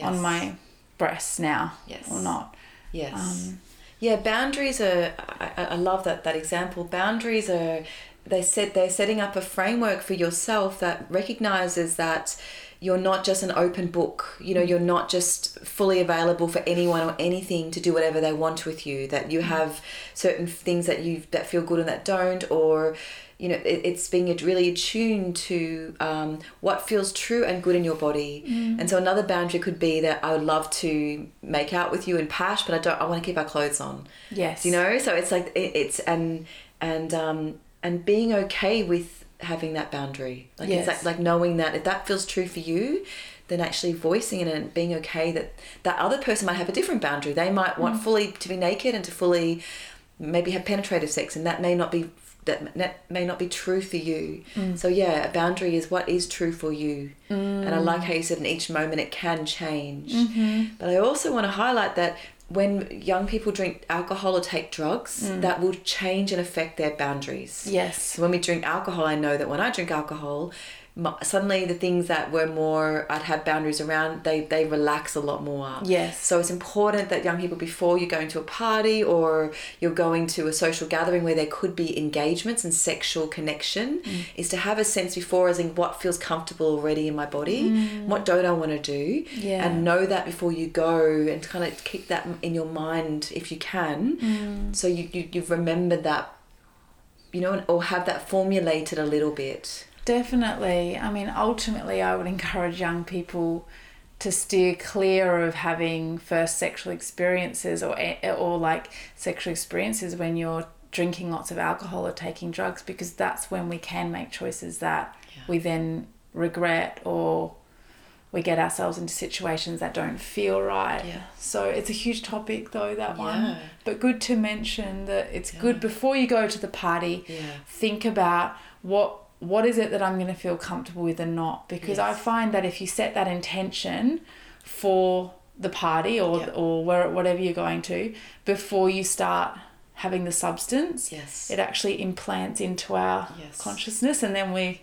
on my breasts now, Yes. or not." Yes. Um, yeah, boundaries are. I, I- love that that example. Boundaries are. They said they're setting up a framework for yourself that recognizes that you're not just an open book. You know, you're not just fully available for anyone or anything to do whatever they want with you. That you have certain things that you that feel good and that don't, or you know, it, it's being really attuned to um, what feels true and good in your body. And so another boundary could be that I would love to make out with you in pash, but I don't. I want to keep our clothes on. yes. You know, so it's like it, it's and and um and being okay with having that boundary. Like Yes. it's like like knowing that if that feels true for you, then actually voicing it and being okay that that other person might have a different boundary. They might want fully to be naked and to fully maybe have penetrative sex, and that may not be that that may not be true for you. Mm. So yeah, a boundary is what is true for you. And I like mm. how you said in each moment it can change. Mm-hmm. But I also want to highlight that when young people drink alcohol or take drugs, mm. that will change and affect their boundaries. Yes. So when we drink alcohol, I know that when I drink alcohol, my, suddenly the things that were more I'd have boundaries around they they relax a lot more. Yes. So it's important that young people before you're going to a party or you're going to a social gathering where there could be engagements and sexual connection Mm. is to have a sense before as in what feels comfortable already in my body, what don't I want to do, Mm. Yeah. and know that before you go and kind of keep that in your mind if you can, Mm. so you you you've remembered that, you know, or have that formulated a little bit. Definitely. I mean, ultimately, I would encourage young people to steer clear of having first sexual experiences or eh, eh, or like sexual experiences when you're drinking lots of alcohol or taking drugs because that's when we can make choices that Yeah. we then regret or we get ourselves into situations that don't feel right. Yeah. So it's a huge topic though that one. But good to mention that it's Yeah. good before you go to the party Yeah. think about what what is it that I'm going to feel comfortable with and not because I find that if you set that intention for the party or Yep. or where whatever you're going to before you start having the substance Yes. it actually implants into our Yes. consciousness and then we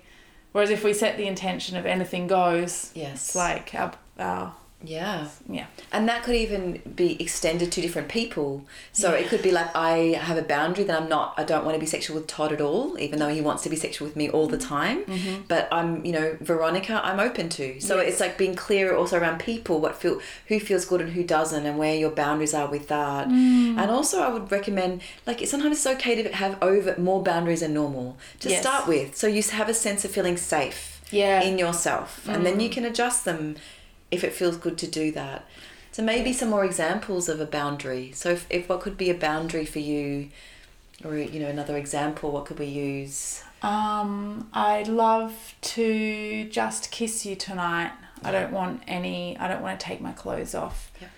whereas if we set the intention of anything goes Yes. it's like our, our Yeah. yeah And that could even be extended to different people. So it could be like I have a boundary that I'm not I don't want to be sexual with Todd at all, even though he wants to be sexual with me all the time. Mm-hmm. But I'm, you know, Veronica, I'm open to. So Yes. it's like being clear also around people, what feel who feels good and who doesn't and where your boundaries are with that. Mm. And also I would recommend like sometimes it's okay to have over more boundaries than normal to Yes. start with. So you have a sense of feeling safe yeah in yourself and then you mm. can adjust them if it feels good to do that so maybe some more examples of a boundary so if, if what could be a boundary for you or you know another example what could we use Um, I'd love to just kiss you tonight. I don't want any. I don't want to take my clothes off. Yep.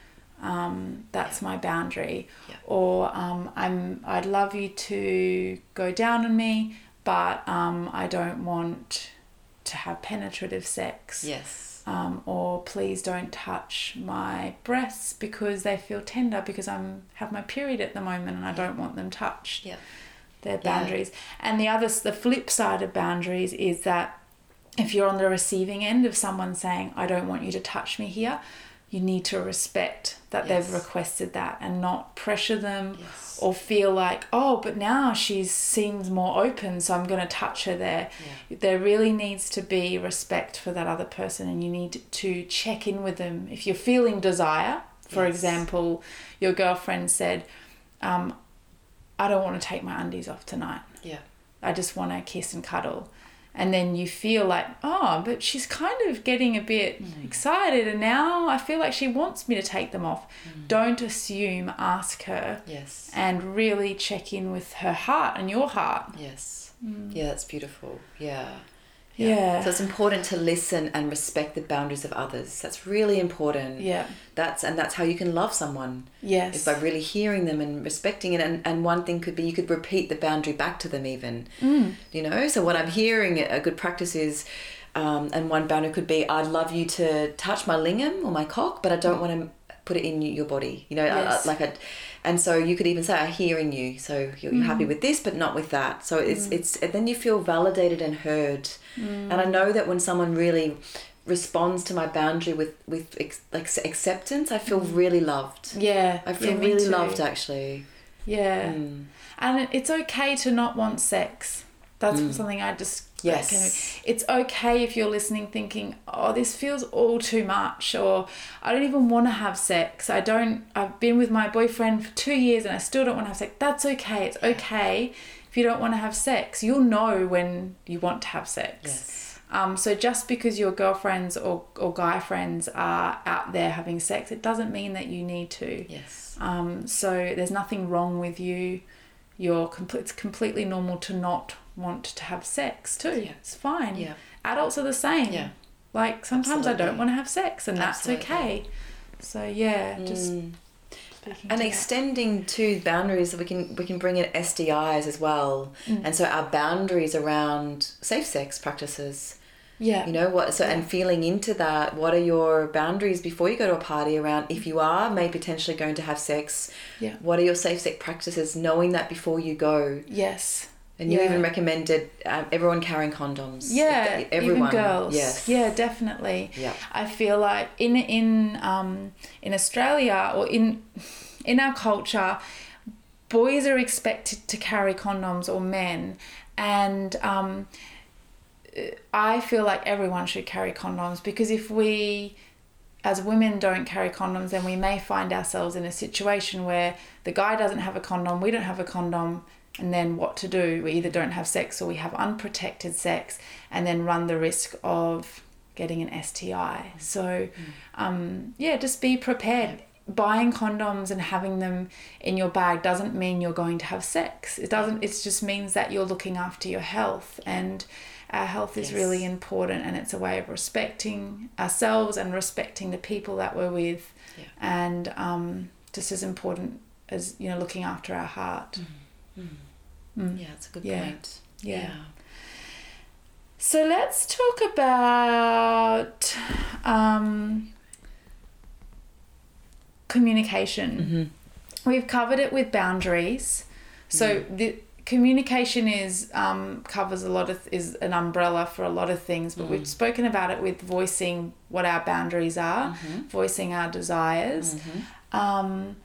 Um, that's my boundary. Or um, I'm. I'd love you to go down on me, but um, I don't want to have penetrative sex. yes Um, or please don't touch my breasts because they feel tender because I'm have my period at the moment and I don't want them touched. Yeah. Their boundaries. And the other, the flip side of boundaries is that if you're on the receiving end of someone saying, I don't want you to touch me here, you need to respect that Yes. they've requested that and not pressure them yes or feel like, oh, but now she seems more open, so I'm going to touch her there. There really needs to be respect for that other person, and you need to check in with them. If you're feeling desire, for Yes. example, your girlfriend said, um, I don't want to take my undies off tonight. yeah I just want to kiss and cuddle. And then you feel like, oh, but she's kind of getting a bit mm. excited, and now I feel like she wants me to take them off. Mm. Don't assume, ask her, yes. and really check in with her heart and your heart. yes. Mm. Yeah that's beautiful. Yeah Yeah. so it's important to listen and respect the boundaries of others that's really important Yeah. that's and that's how you can love someone Yes. is by really hearing them and respecting it and, and one thing could be you could repeat the boundary back to them even Mm. you know so what i'm hearing a good practice is um, and one boundary could be i'd love you to touch my lingam or my cock but i don't want to put it in your body you know I- Yes. like a and so you could even say i hear in you so you're, you're happy mm. with this but not with that so it's mm. it's and then you feel validated and heard mm. and i know that when someone really responds to my boundary with with ex- like acceptance i feel really loved yeah. I feel yeah, really too. loved actually. Yeah. Mm. And it's okay to not want sex. That's something I just Yes. It's okay if you're listening thinking, "Oh, this feels all too much," or "I don't even want to have sex. I don't. I've been with my boyfriend for two years and I still don't want to have sex." That's okay. It's okay if you don't want to have sex. You'll know when you want to have sex. Yes. Um, so just because your girlfriends or, or guy friends are out there having sex, it doesn't mean that you need to. Yes. Um, so there's nothing wrong with you. You're complete. It's completely normal to not want to have sex too. Yeah. It's fine. Yeah. Adults are the same. Yeah. Like sometimes I don't want to have sex, and Absolutely. that's okay. So yeah, just Mm. And to extending to boundaries, we can we can bring in STIs as well, Mm. and so our boundaries around safe sex practices. yeah, You know what? So and feeling into that, what are your boundaries before you go to a party around if you are maybe potentially going to have sex? Yeah. What are your safe sex practices? Knowing that before you go. yes, And you Yeah. even recommended um, everyone carrying condoms. Yeah, everyone. even girls. Yes. Yeah, definitely. Yeah. I feel like in in um in Australia or in in our culture, boys are expected to carry condoms or men, and um, I feel like everyone should carry condoms because if we as women don't carry condoms, then we may find ourselves in a situation where the guy doesn't have a condom, we don't have a condom, and then what to do? We either don't have sex or we have unprotected sex, and then run the risk of getting an STI. So, um, yeah, just be prepared. Buying condoms and having them in your bag doesn't mean you're going to have sex. It doesn't. It just means that you're looking after your health and our health is Yes. really important and it's a way of respecting ourselves and respecting the people that we're with Yeah. and um, just as important as you know looking after our heart Mm. Yeah, it's a good Yeah. point. Yeah. so let's talk about um, communication Mhm. we've covered it with boundaries so the communication is um, covers a lot of is an umbrella for a lot of things but we've spoken about it with voicing what our boundaries are voicing our desires um,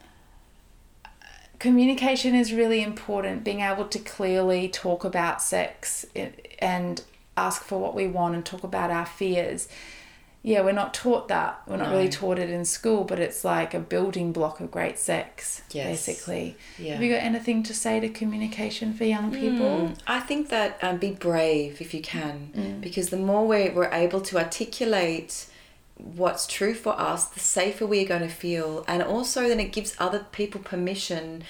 communication is really important being able to clearly talk about sex and ask for what we want and talk about our fears yeah we're not taught that we're not No. really taught it in school but it's like a building block of great sex Yes. basically Yeah. have you got anything to say to communication for young people Mm, I think that um, be brave if you can, Mm. because the more we, we're able to articulate what's true for us, the safer we're going to feel. And also, then it gives other people permission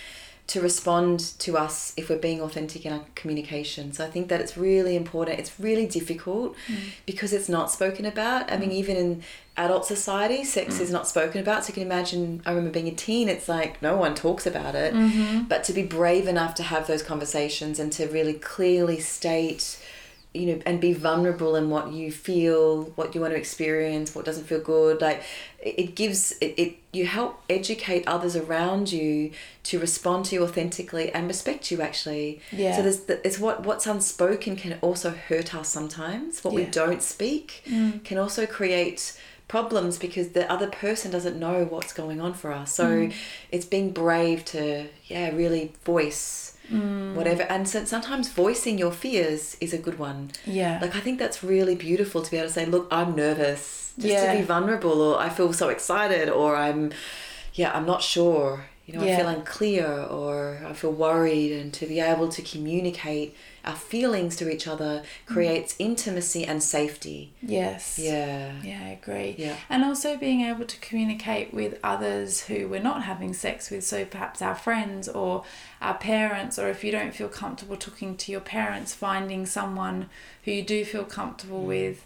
to respond to us if we're being authentic in our communication. So I think that it's really important. It's really difficult mm. because it's not spoken about. I mean, mm. even in adult society, sex mm. is not spoken about. So you can imagine, I remember being a teen, it's like no one talks about it. Mm-hmm. But to be brave enough to have those conversations and to really clearly state, you know, and be vulnerable in what you feel, what you want to experience, what doesn't feel good. Like it gives it, it you help educate others around you to respond to you authentically and respect you actually. Yeah. So there's the, it's what what's unspoken can also hurt us sometimes. What we don't speak mm. can also create problems because the other person doesn't know what's going on for us. So mm. it's being brave to yeah really voice Mm. whatever and so sometimes voicing your fears is a good one. yeah Like I think that's really beautiful to be able to say, look, I'm nervous. Just Yeah. to be vulnerable or I feel so excited or I'm yeah, I'm not sure. You know, I feel unclear or I feel worried and to be able to communicate our feelings to each other mm. creates intimacy and safety. yes Yeah. Yeah, I agree. Yeah. And also being able to communicate with others who we're not having sex with, so perhaps our friends or our parents, or if you don't feel comfortable talking to your parents, finding someone who you do feel comfortable mm. with.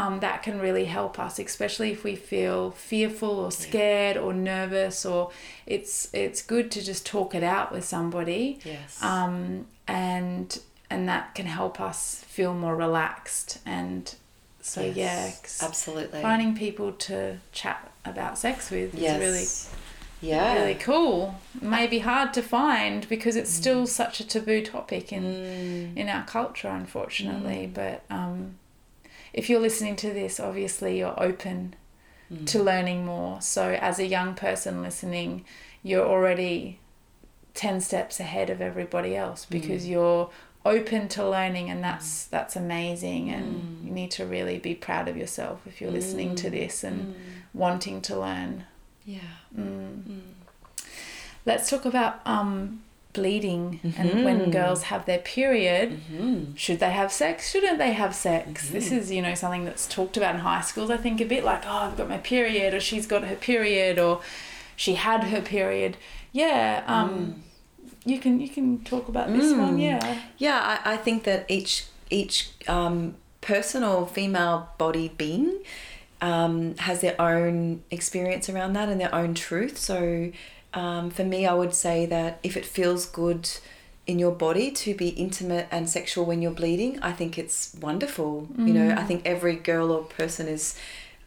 Um, that can really help us, especially if we feel fearful or scared or nervous, or it's it's good to just talk it out with somebody, Yes. um, and and that can help us feel more relaxed and so Yes, yeah absolutely. finding people to chat about sex with yes. is really yeah. really cool. May be hard to find because it's still such a taboo topic in Mm. in our culture, unfortunately. But um, if you're listening to this, obviously you're open Mm. to learning more. So as a young person listening, you're already ten steps ahead of everybody else because you're open to learning and that's that's amazing and you need to really be proud of yourself if you're listening to this and wanting to learn Yeah. Mm. Let's talk about um, bleeding and when Mhm. girls have their period. Mm-hmm. Should they have sex? Shouldn't they have sex? This is, you know, something that's talked about in high schools. I think a bit like, oh, I've got my period, or she's got her period, or she had her period. Yeah, um, you can you can talk about this one. Mm. Yeah, Yeah, I, I think that each each um, person or female body being um, has their own experience around that and their own truth. So um, for me, I would say that if it feels good in your body to be intimate and sexual when you're bleeding, I think it's wonderful. You know, I think every girl or person is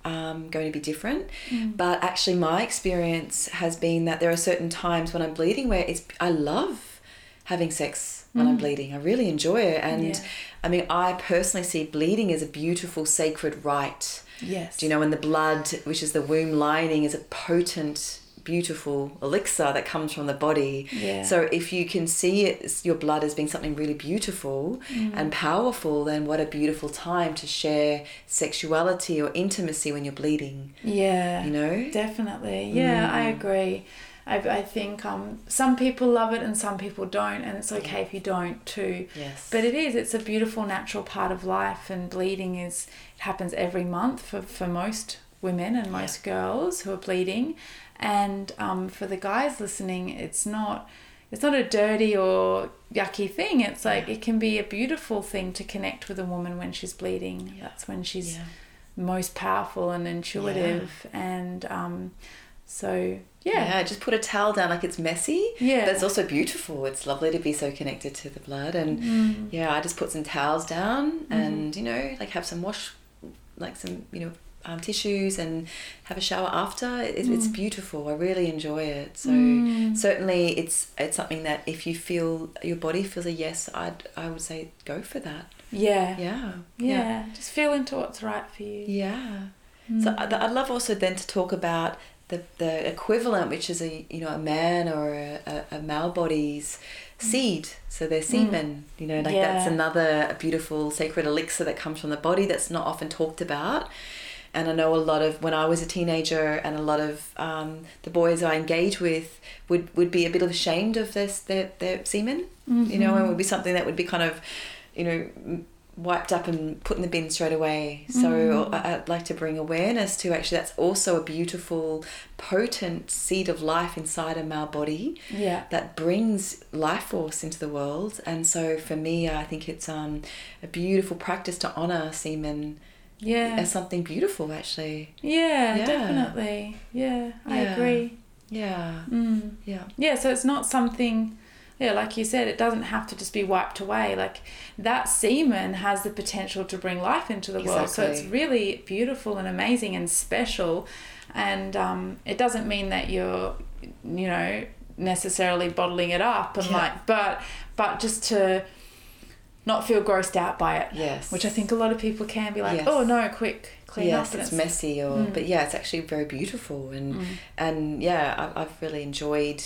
um, going to be different. But actually, my experience has been that there are certain times when I'm bleeding where it's I love having sex when I'm bleeding. I really enjoy it. And Mm. Yeah. I mean, I personally see bleeding as a beautiful sacred rite. Yes. Do you know, and the blood, which is the womb lining, is a potent, beautiful elixir that comes from the body. Yeah. So if you can see it, your blood as being something really beautiful Mm. and powerful, then what a beautiful time to share sexuality or intimacy when you're bleeding. Yeah. You know? Definitely. Yeah, I Mm. agree. I, I think um, some people love it and some people don't, and it's okay if you don't too. Yes. But it is, it's a beautiful natural part of life, and bleeding is, it happens every month for, for most women and most girls who are bleeding. And um, for the guys listening, it's not. It's not a dirty or yucky thing. It's like Yeah. it can be a beautiful thing to connect with a woman when she's bleeding. That's when she's yeah. most powerful and intuitive and um so Yeah. yeah just put a towel down like it's messy. Yeah. But it's also beautiful. It's lovely to be so connected to the blood. And Mm. yeah, I just put some towels down Mm-hmm. and, you know, like have some wash, like some, you know, um, tissues and have a shower after. It, It's beautiful. I really enjoy it. So Mm. certainly it's it's something that if you feel your body feels a yes, I'd I would say go for that. yeah Yeah. yeah just feel into what's right for you Yeah. So Mm. I'd, I'd love also then to talk about the, the equivalent, which is a you know a man or a, a, a male body's seed. So their semen, you know, like that's Mm. Another beautiful sacred elixir that comes from the body that's not often talked about. And I know a lot of when I was a teenager, and a lot of um, the boys I engage with would, would be a bit of ashamed of this their their semen, you know, and would be something that would be kind of, you know, wiped up and put in the bin straight away. So I- I'd like to bring awareness to actually that's also a beautiful, potent seed of life inside a male body yeah that brings life force into the world. And so for me, I think it's um, a beautiful practice to honor semen yeah as something beautiful, actually. yeah Yeah. definitely yeah i Yeah. agree Yeah, mm. yeah, yeah so it's not something yeah like you said it doesn't have to just be wiped away like that semen has the potential to bring life into the world so it's really beautiful and amazing and special and um, it doesn't mean that you're you know necessarily bottling it up and Yeah. like but but just to not feel grossed out by it yes. which i think a lot of people can be like Yes. oh no quick clean yes, up and it's messy, or Mm. but yeah, it's actually very beautiful, and Mm. and yeah, I, I've really enjoyed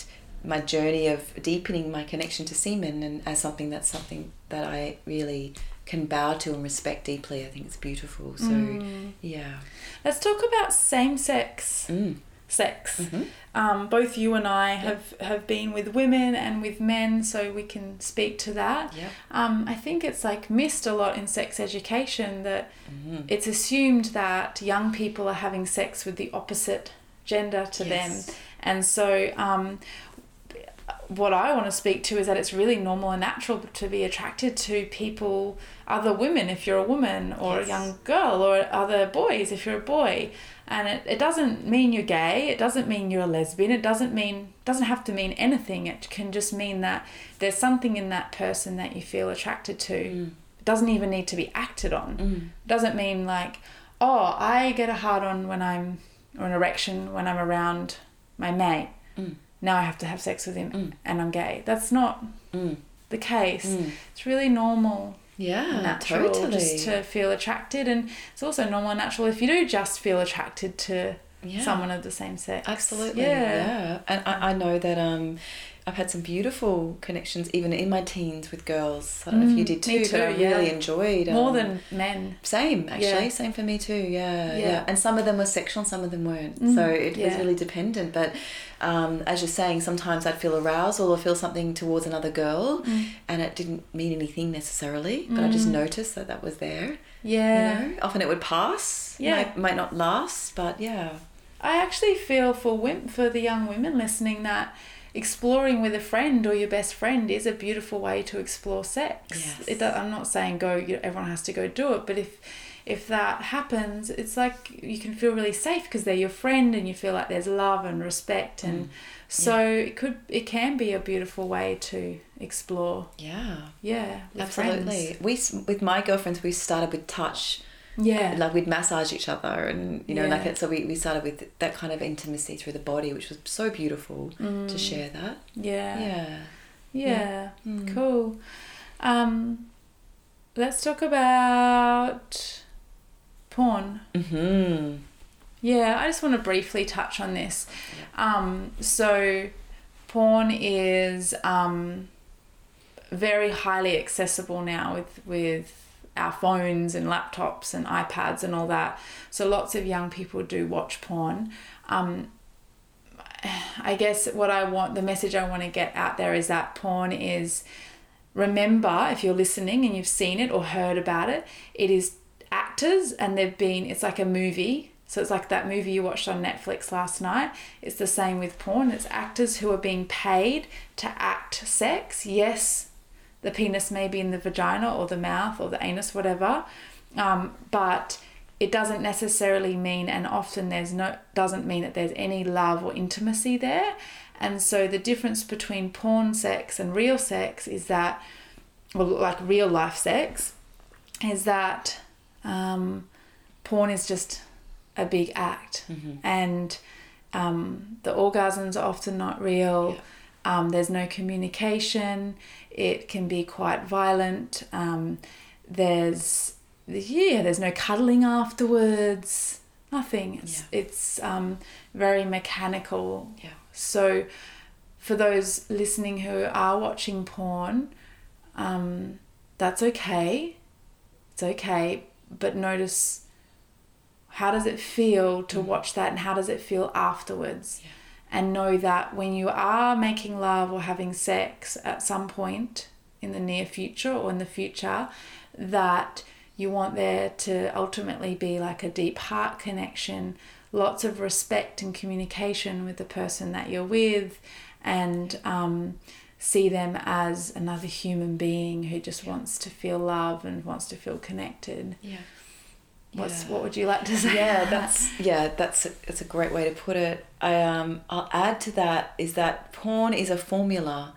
my journey of deepening my connection to semen, and as something that's something that I really can bow to and respect deeply. I think it's beautiful. So Mm. yeah, let's talk about same-sex mm. Sex Mhm. um, both you and I have, have been with women and with men, so we can speak to that. yeah, Um, I think it's like missed a lot in sex education that Mhm. it's assumed that young people are having sex with the opposite gender to them. And so, um, what I want to speak to is that it's really normal and natural to be attracted to people, other women if you're a woman, or Yes. a young girl, or other boys if you're a boy. And it, it doesn't mean you're gay, it doesn't mean you're a lesbian, it doesn't mean doesn't have to mean anything. It can just mean that there's something in that person that you feel attracted to. Mm. It doesn't even need to be acted on Mm. doesn't mean like oh i get a hard on when i'm or an erection when i'm around my mate Mm. now i have to have sex with him Mm. and i'm gay that's not Mm. the case Mm. it's really normal Yeah, natural totally. just to feel attracted and it's also normal and natural if you do just feel attracted to yeah. someone of the same sex Absolutely. yeah, Yeah. And I, I know that um I've had some beautiful connections even in my teens with girls. I don't know if you Mm, did me too, but I too, yeah. really enjoyed more um, than men same actually, Yeah. same for me too. Yeah, yeah, Yeah. And some of them were sexual, some of them weren't. Mm, so it was really dependent. But um, as you're saying, sometimes I'd feel arousal or feel something towards another girl, Mm. and it didn't mean anything necessarily, but I just Mm. noticed that that was there. yeah You know, often it would pass. Yeah. might, might not last, but yeah. I actually feel for wim- for the young women listening that exploring with a friend or your best friend is a beautiful way to explore sex. Yes. It, I'm not saying go. You everyone has to go do it, but if if that happens, it's like you can feel really safe because they're your friend and you feel like there's love and respect and. Mm. So it could it can be a beautiful way to explore. Yeah. Yeah, Absolutely. friends. We with my girlfriends we started with touch. Yeah. Like we'd massage each other and you know like it so we, we started with that kind of intimacy through the body which was so beautiful to Mm. share that. Yeah. Yeah. Yeah. Mm. Cool. Um, let's talk about porn. Mm-hmm. Yeah, I just want to briefly touch on this. Um, so, porn is um, very highly accessible now with with our phones and laptops and iPads and all that. So lots of young people do watch porn. Um, [sighs] I guess what I want, the message I want to get out there is that porn is. Remember, if you're listening and you've seen it or heard about it, it is actors and they've been. It's like a movie so it's like that movie you watched on Netflix last night. It's the same with porn. It's actors who are being paid to act sex. Yes, the penis may be in the vagina or the mouth or the anus, whatever. Um, but it doesn't necessarily mean, and often there's no doesn't mean that there's any love or intimacy there. And so the difference between porn sex and real sex is that, well, like real life sex, is that um, porn is just a big act Mm-hmm. and um, the orgasms are often not real um, there's no communication. It can be quite violent. Um, there's yeah there's no cuddling afterwards. Nothing. It's, Yeah. it's um, very mechanical. Yeah. so for those listening who are watching porn um, that's okay. It's okay. But notice how does it feel to watch that and how does it feel afterwards? Yeah. And know that when you are making love or having sex at some point in the near future or in the future that you want there to ultimately be like a deep heart connection lots of respect and communication with the person that you're with and um, see them as another human being who just wants to feel love and wants to feel connected Yeah. What's Yeah. what would you like to say? yeah that's yeah that's a, that's a great way to put it i um i'll add to that is that porn is a formula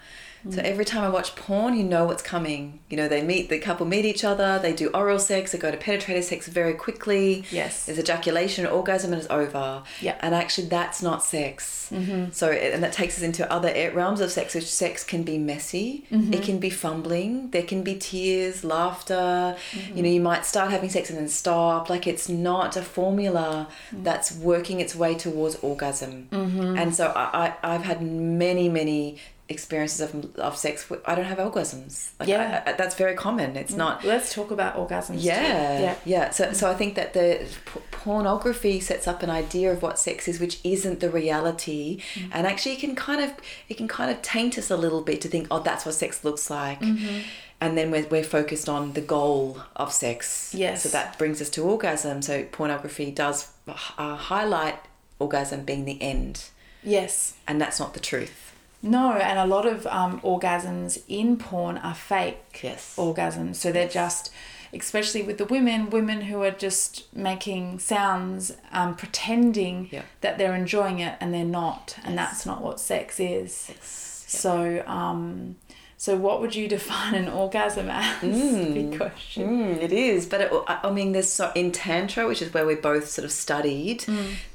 so every time i watch porn you know what's coming. You know they meet the couple meet each other they do oral sex they go to penetrative sex very quickly. Yes. there's ejaculation orgasm and it's over. Yeah. and actually that's not sex. Mm-hmm. so and that takes us into other realms of sex which sex can be messy. Mm-hmm. It can be fumbling. There can be tears laughter. Mm-hmm. You know you might start having sex and then stop. Like it's not a formula mm-hmm. that's working its way towards orgasm. And so I, I i've had many many experiences of, of sex i don't have orgasms like Yeah. I- I- that's very common it's not Let's talk about orgasms. too. yeah, Yeah. yeah. So, so I think that the p- pornography sets up an idea of what sex is, which isn't the reality, Mm. and actually it can kind of it can kind of taint us a little bit to think, oh, that's what sex looks like, Mm-hmm. and then we're we're focused on the goal of sex. Yes. So that brings us to orgasm. So pornography does uh, highlight orgasm being the end, Yes. and that's not the truth. No, and a lot of um, orgasms in porn are fake Yes. orgasms. So they're Yes. just, especially with the women, women who are just making sounds, um, pretending Yeah. that they're enjoying it and they're not, and Yes. that's not what sex is. Yes. So, um, so what would you [laughs] define an orgasm as? [laughs] Big question. Mm, it is, but it, I I mean, there's so in tantra, which is where we both sort of studied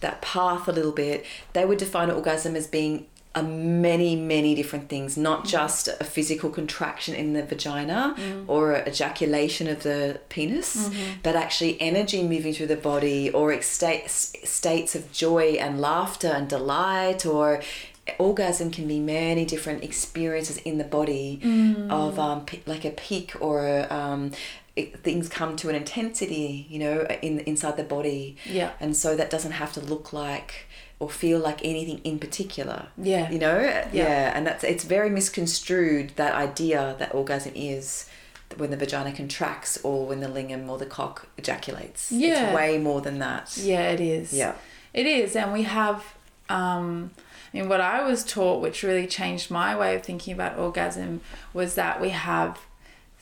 that path a little bit. They would define orgasm as being a many, many different things, not just a physical contraction in the vagina or a ejaculation of the penis, but actually energy moving through the body or states states of joy and laughter and delight or orgasm can be many different experiences in the body of um, p- like a peak or a, um, it, things come to an intensity you know in inside the body. Yeah. and so that doesn't have to look like or feel like anything in particular Yeah. you know Yeah. yeah and that's it's very misconstrued that idea that orgasm is when the vagina contracts or when the lingam or the cock ejaculates Yeah. it's way more than that Yeah, it is. yeah It is, and we have. Um, I mean, what I was taught, which really changed my way of thinking about orgasm, was that we have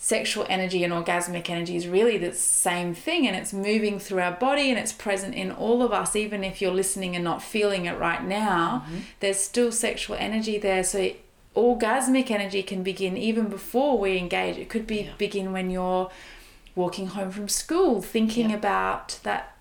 sexual energy and orgasmic energy is really the same thing, and it's moving through our body and it's present in all of us. Even if you're listening and not feeling it right now, mm-hmm. there's still sexual energy there. So orgasmic energy can begin even before we engage. It could be Yeah. begin when you're walking home from school, thinking Yeah. about that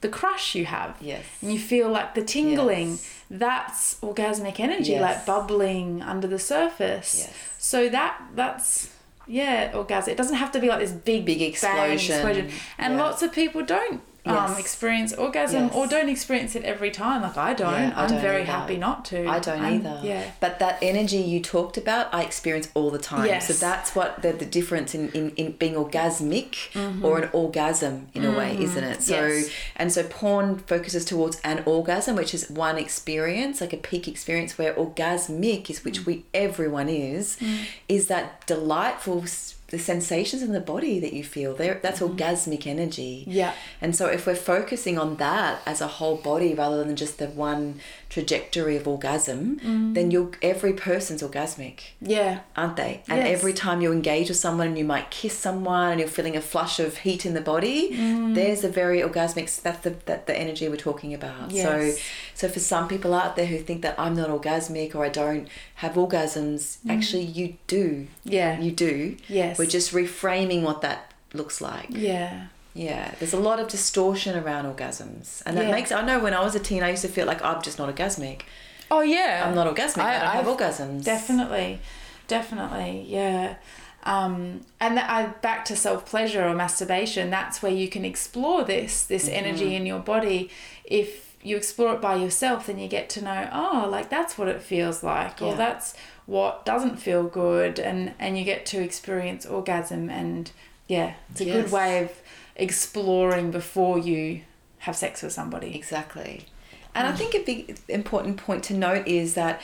the crush you have. Yes. And you feel like the tingling. Yes. That's orgasmic energy, Yes. like bubbling under the surface. Yes. So that that's yeah, orgasm. It doesn't have to be like this big Big bang explosion. And Yeah. lots of people don't um, experience orgasm or don't experience it every time. Like I don't. Yeah, I I'm don't very either. happy not to. I don't I'm- either. Yeah. But that energy you talked about, I experience all the time. Yes. So that's what the, the difference in, in, in being orgasmic or an orgasm in a way, isn't it? So Mm-hmm. Yes. and so porn focuses towards an orgasm, which is one experience, like a peak experience where orgasmic is Mm. which we everyone is, is that delightful the sensations in the body that you feel. There that's orgasmic energy. Mm-hmm. Yeah. And so if we're focusing on that as a whole body rather than just the one trajectory of orgasm, Mm. then you'll every person's orgasmic, Yeah. aren't they? And Yes. every time you engage with someone and you might kiss someone and you're feeling a flush of heat in the body, Mm. there's a very orgasmic that's the that the energy we're talking about. Yes. So so for some people out there who think that I'm not orgasmic or I don't have orgasms, actually you do. Mm. Yeah. You do. Yes. We're just reframing what that looks like. Yeah. Yeah, there's a lot of distortion around orgasms, and that Yeah. makes. I know when I was a teen, I used to feel like I'm just not orgasmic. Oh yeah. I'm not orgasmic. I, don't have I've- orgasms. Definitely, definitely, yeah. Um, and that I back to self pleasure or masturbation. That's where you can explore this this Mm-hmm. energy in your body. If you explore it by yourself, then you get to know. Oh, like that's what it feels like, or that's what doesn't feel good, and and you get to experience orgasm. And yeah, it's a Yes. good way of exploring before you have sex with somebody. Exactly. And Mm. I think a big important point to note is that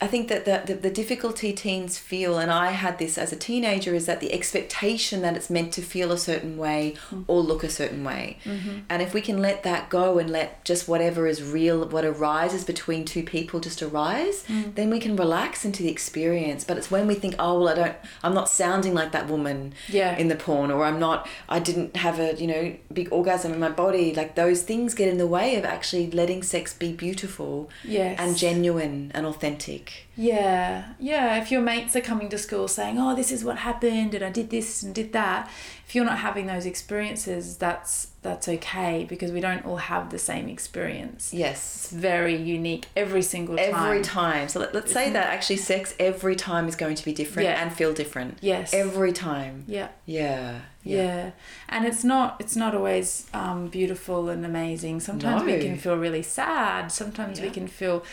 I think that the, the, the difficulty teens feel, and I had this as a teenager, is that the expectation that it's meant to feel a certain way Mm. or look a certain way. Mm-hmm. And if we can let that go and let just whatever is real, what arises between two people just arise, Mm. then we can relax into the experience. But it's when we think, oh, well, I don't, I'm not sounding like that woman Yeah. in the porn, or I'm not, I didn't have a, you know, big orgasm in my body. Like those things get in the way of actually letting sex be beautiful Yes. and genuine and authentic. Yeah, yeah. If your mates are coming to school saying, "Oh, this is what happened, and I did this and did that," if you're not having those experiences, that's that's okay because we don't all have the same experience. Yes. It's very unique every single time. Every time. So let, let's say that actually sex every time is going to be different Yeah. and feel different. Yes. Every time. Yeah. Yeah. Yeah. and it's not it's not always um, beautiful and amazing. Sometimes we can feel really sad. Sometimes we can feel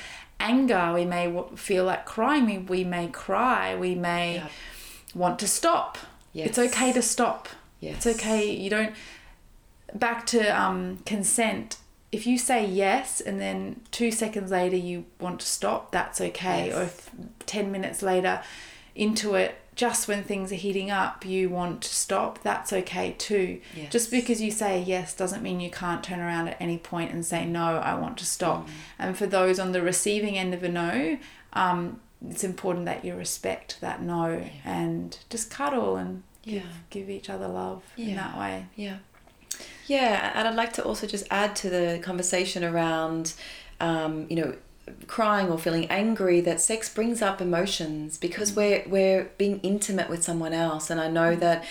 anger. We may w- feel like crying. We, we may cry. We may Yeah. want to stop. It's okay to stop. Yes. It's okay. You don't. Back to um, consent. If you say yes and then two seconds later you want to stop, that's okay. Yes. Or if 10 minutes later into it, just when things are heating up, you want to stop, that's okay too. Yes. Just because you say yes doesn't mean you can't turn around at any point and say no, I want to Mm. stop. And for those on the receiving end of a no, um, it's important that you respect that no and just cuddle and give, Yeah. give each other love in that way. Yeah. Yeah, and I'd like to also just add to the conversation around, um, you know, crying or feeling angry that sex brings up emotions because mm. we're we're being intimate with someone else, and I know mm. that.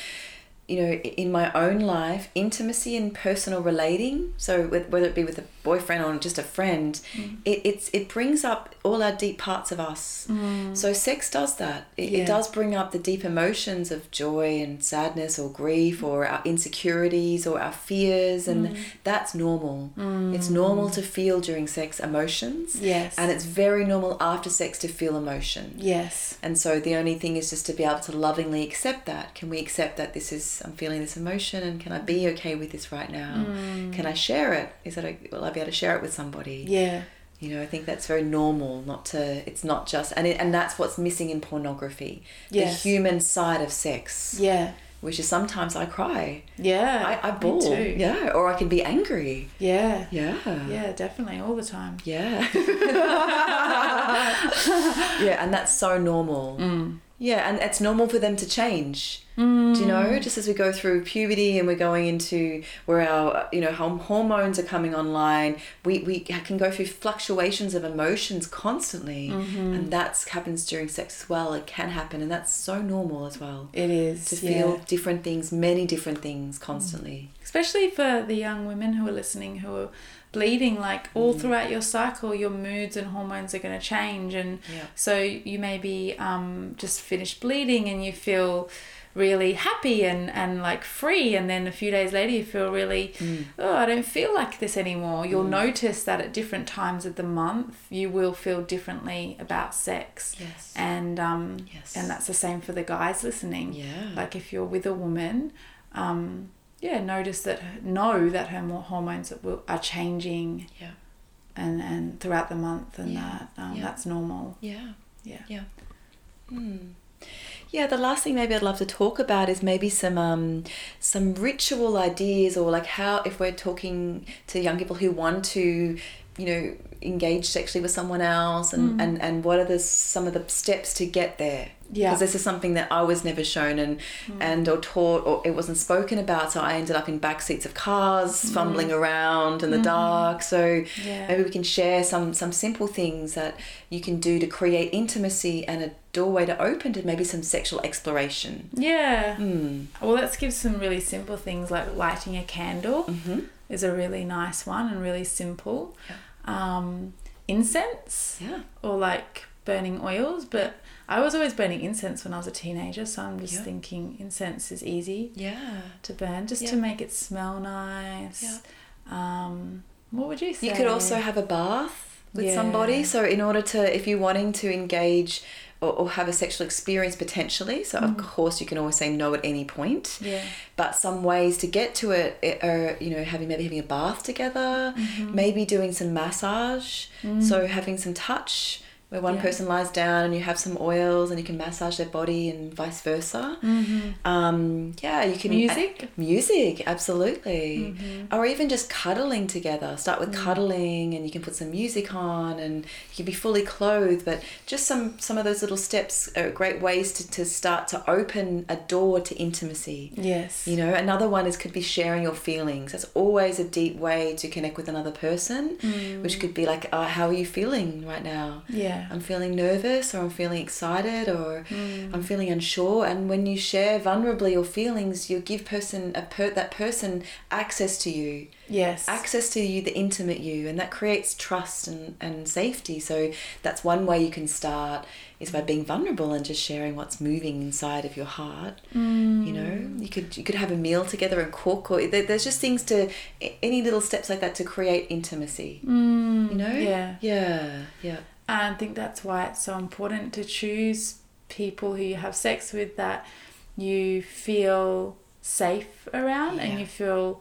You know, in my own life, intimacy and personal relating, so with, whether it be with a boyfriend or just a friend, mm. it, it's it brings up all our deep parts of us. Mm. So sex does that. It, Yeah. it does bring up the deep emotions of joy and sadness or grief or our insecurities or our fears, and mm. that's normal. It's normal to feel during sex emotions. Yes. And it's very normal after sex to feel emotion. Yes. And so the only thing is just to be able to lovingly accept that. Can we accept that this is I'm feeling this emotion and can I be okay with this right now? Can I share it? Is that a, will Be able to share it with somebody? Yeah. You know, I think that's very normal. Not to. It's not just, and it, and that's what's missing in pornography. Yes. The human side of sex, Yeah. which is sometimes I cry, Yeah. I, I bawl, too. yeah, or I can be angry, Yeah. yeah, Yeah, definitely all the time. yeah, [laughs] [laughs] yeah, and that's so normal. Mm. Yeah, and it's normal for them to change. Mm. Do you know? Just as we go through puberty and we're going into where our you know hormones are coming online, we, we can go through fluctuations of emotions constantly, mm-hmm. and that's happens during sex as well. It can happen, and that's so normal as well It is to yeah. feel different things, many different things constantly. Mm. especially for the young women who are listening who are bleeding like all mm. throughout your cycle your moods and hormones are going to change and Yeah. so you may be um, just finished bleeding and you feel really happy and, and like free and then a few days later you feel really oh i don't feel like this anymore you'll notice that at different times of the month you will feel differently about sex Yes. and um Yes. and that's the same for the guys listening Yeah. like if you're with a woman um yeah notice that know that her mo- hormones will, are changing Yeah. and and throughout the month and Yeah. that um, Yeah. that's normal Yeah. yeah Yeah. Hmm. Yeah, the last thing maybe I'd love to talk about is maybe some um, some ritual ideas or like how if we're talking to young people who want to, you know, engage sexually with someone else and, and, and what are the some of the steps to get there. Yeah. Because this is something that I was never shown and and or taught or it wasn't spoken about. So I ended up in back seats of cars, fumbling around in the dark. So Yeah. maybe we can share some some simple things that you can do to create intimacy and a doorway to open to maybe some sexual exploration. yeah Hmm. well let's give some really simple things like lighting a candle Mm-hmm. is a really nice one and really simple um incense Yeah. or like burning oils but i was always burning incense when i was a teenager so i'm just Yeah. thinking incense is easy Yeah. to burn just to make it smell nice Yeah. um what would you say You could also have a bath with Yeah. somebody. So in order to, if you're wanting to engage or, or have a sexual experience potentially, so of mm. course you can always say no at any point. yeah But some ways to get to it are, uh, you know, having maybe having a bath together, mm-hmm. maybe doing some massage. Mm. So having some touch where one Yeah. person lies down and you have some oils and you can massage their body and vice versa. Um, yeah, you can Music? music, absolutely, or even just cuddling together. Start with Mm. cuddling, and you can put some music on, and you can be fully clothed. But just some some of those little steps are great ways to, to start to open a door to intimacy. yes You know, another one is could be sharing your feelings. That's always a deep way to connect with another person, which could be like, uh, "How are you feeling right now?" yeah I'm feeling nervous, or I'm feeling excited, or I'm feeling unsure. And when you share vulnerably your feelings, you give person a per- that person access to you, yes access to you, the intimate you, and that creates trust and, and safety. So that's one way you can start is by being vulnerable and just sharing what's moving inside of your heart. You know, you could you could have a meal together and cook, or there, there's just things to any little steps like that to create intimacy. Mm, You know, yeah yeah, yeah. And I think that's why it's so important to choose people who you have sex with that you feel safe around Yeah. and you feel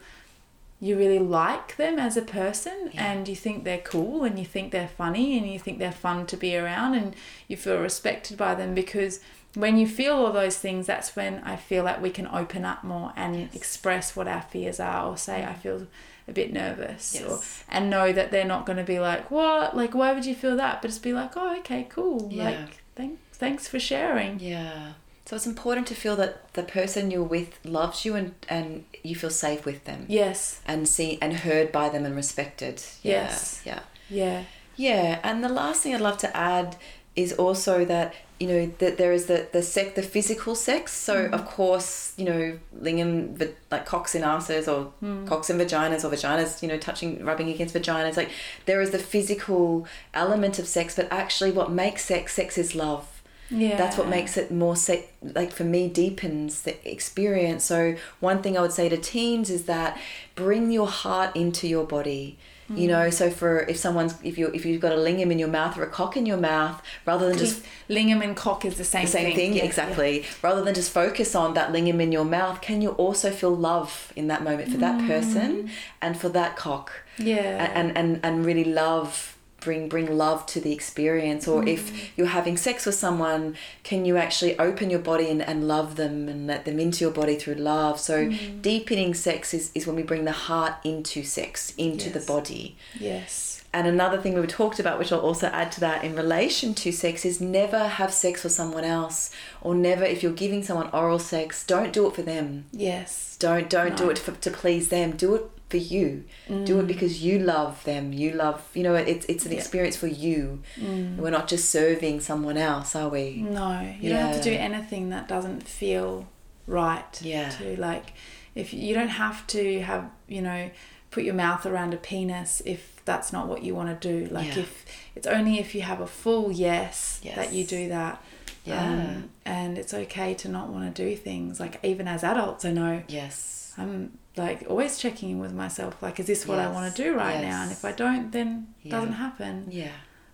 you really like them as a person Yeah. and you think they're cool and you think they're funny and you think they're fun to be around and you feel respected by them because when you feel all those things that's when I feel like we can open up more and Yes. express what our fears are or say I feel a bit nervous or and know that they're not going to be like what like why would you feel that but just be like oh okay cool Yeah. like thanks thanks for sharing Yeah. So it's important to feel that the person you're with loves you and, and you feel safe with them yes and see and heard by them and respected. Yeah, Yes. Yeah. yeah Yeah. And the last thing I'd love to add is also that you know that there is the the sex the physical sex. So mm-hmm. of course you know lingam like cocks and asses or hmm. cocks and vaginas or vaginas you know touching rubbing against vaginas. Like there is the physical element of sex but actually what makes sex sex is love. Yeah that's what makes it more sa- like for me deepens the experience. So one thing i would say to teens is that bring your heart into your body you Mm. know so for if someone's if you if you've got a lingam in your mouth or a cock in your mouth rather than just lingam and cock is the same the same thing, Yeah, exactly. rather than just focus on that lingam in your mouth can you also feel love in that moment for that person and for that cock? Yeah, yeah. and and and really love bring bring love to the experience or if mm. you're having sex with someone can you actually open your body and, and love them and let them into your body through love? So mm. deepening sex is, is when we bring the heart into sex into the body. Yes. And another thing we talked about, which I'll also add to that in relation to sex, is never have sex with someone else, or never if you're giving someone oral sex, don't do it for them. Yes. Don't don't do it for, to please them. Do it for you. Do it because you love them. You love you know it's it's an Yeah. experience for you. We're not just serving someone else, are we? No, you don't have to do anything that doesn't feel right. Yeah. To like, if you don't have to have, you know, put your mouth around a penis if that's not what you want to do. Like, Yeah. if it's only if you have a full yes, Yes. that you do that. Yeah. Um, and it's okay to not want to do things. Like, even as adults, I know Yes. I'm like always checking in with myself. Like, is this what I want to do right now? And if I don't, then it Yeah. doesn't happen. Yeah.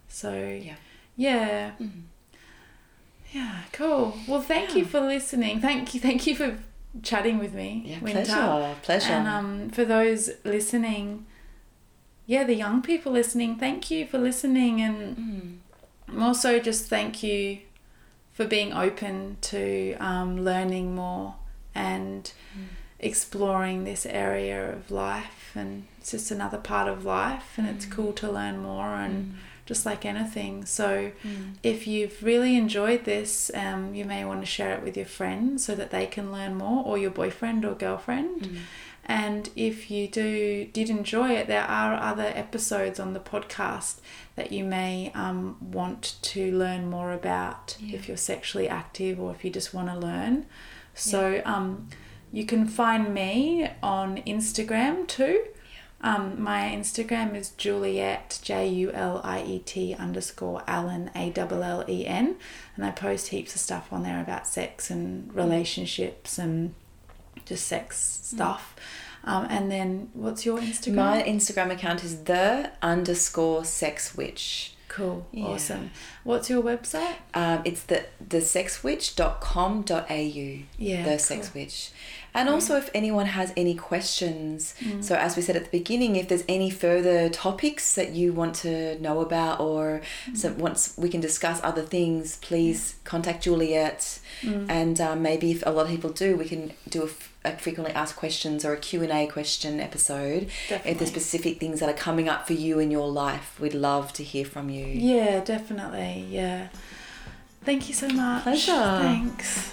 So, Yeah. yeah. Mhm. Yeah, cool. Well, thank you for listening. Thank you, thank you for chatting with me. Yeah. Winter. Pleasure. Pleasure. And um, for those listening, yeah, the young people listening, thank you for listening, and Mm. also just thank you for being open to um, learning more and Mm. Exploring this area of life. And it's just another part of life, and it's cool to learn more and just like anything. So Mm. if you've really enjoyed this, um, you may want to share it with your friends so that they can learn more, or your boyfriend or girlfriend. Mm. And if you do did enjoy it, there are other episodes on the podcast that you may um, want to learn more about Yeah. if you're sexually active or if you just want to learn. So um, you can find me on Instagram too. Um, my Instagram is Juliet J U L I E T underscore Allen A L L E N, and I post heaps of stuff on there about sex and relationships and just sex stuff. Um, and then what's your Instagram? My Instagram account is the underscore sex witch. cool, Yeah. awesome. What's your website? Um, it's the thesexwitch.com.au. Yeah, The cool. Sex Witch. And also, if anyone has any questions, Mm. so as we said at the beginning, if there's any further topics that you want to know about, or Mm. so once we can discuss other things, please contact Juliet. Mm. And um, maybe if a lot of people do, we can do a frequently asked questions or a Q&A question episode. If Definitely. there's specific things that are coming up for you in your life, we'd love to hear from you. Yeah, definitely. Yeah. Thank you so much. Pleasure. Thanks.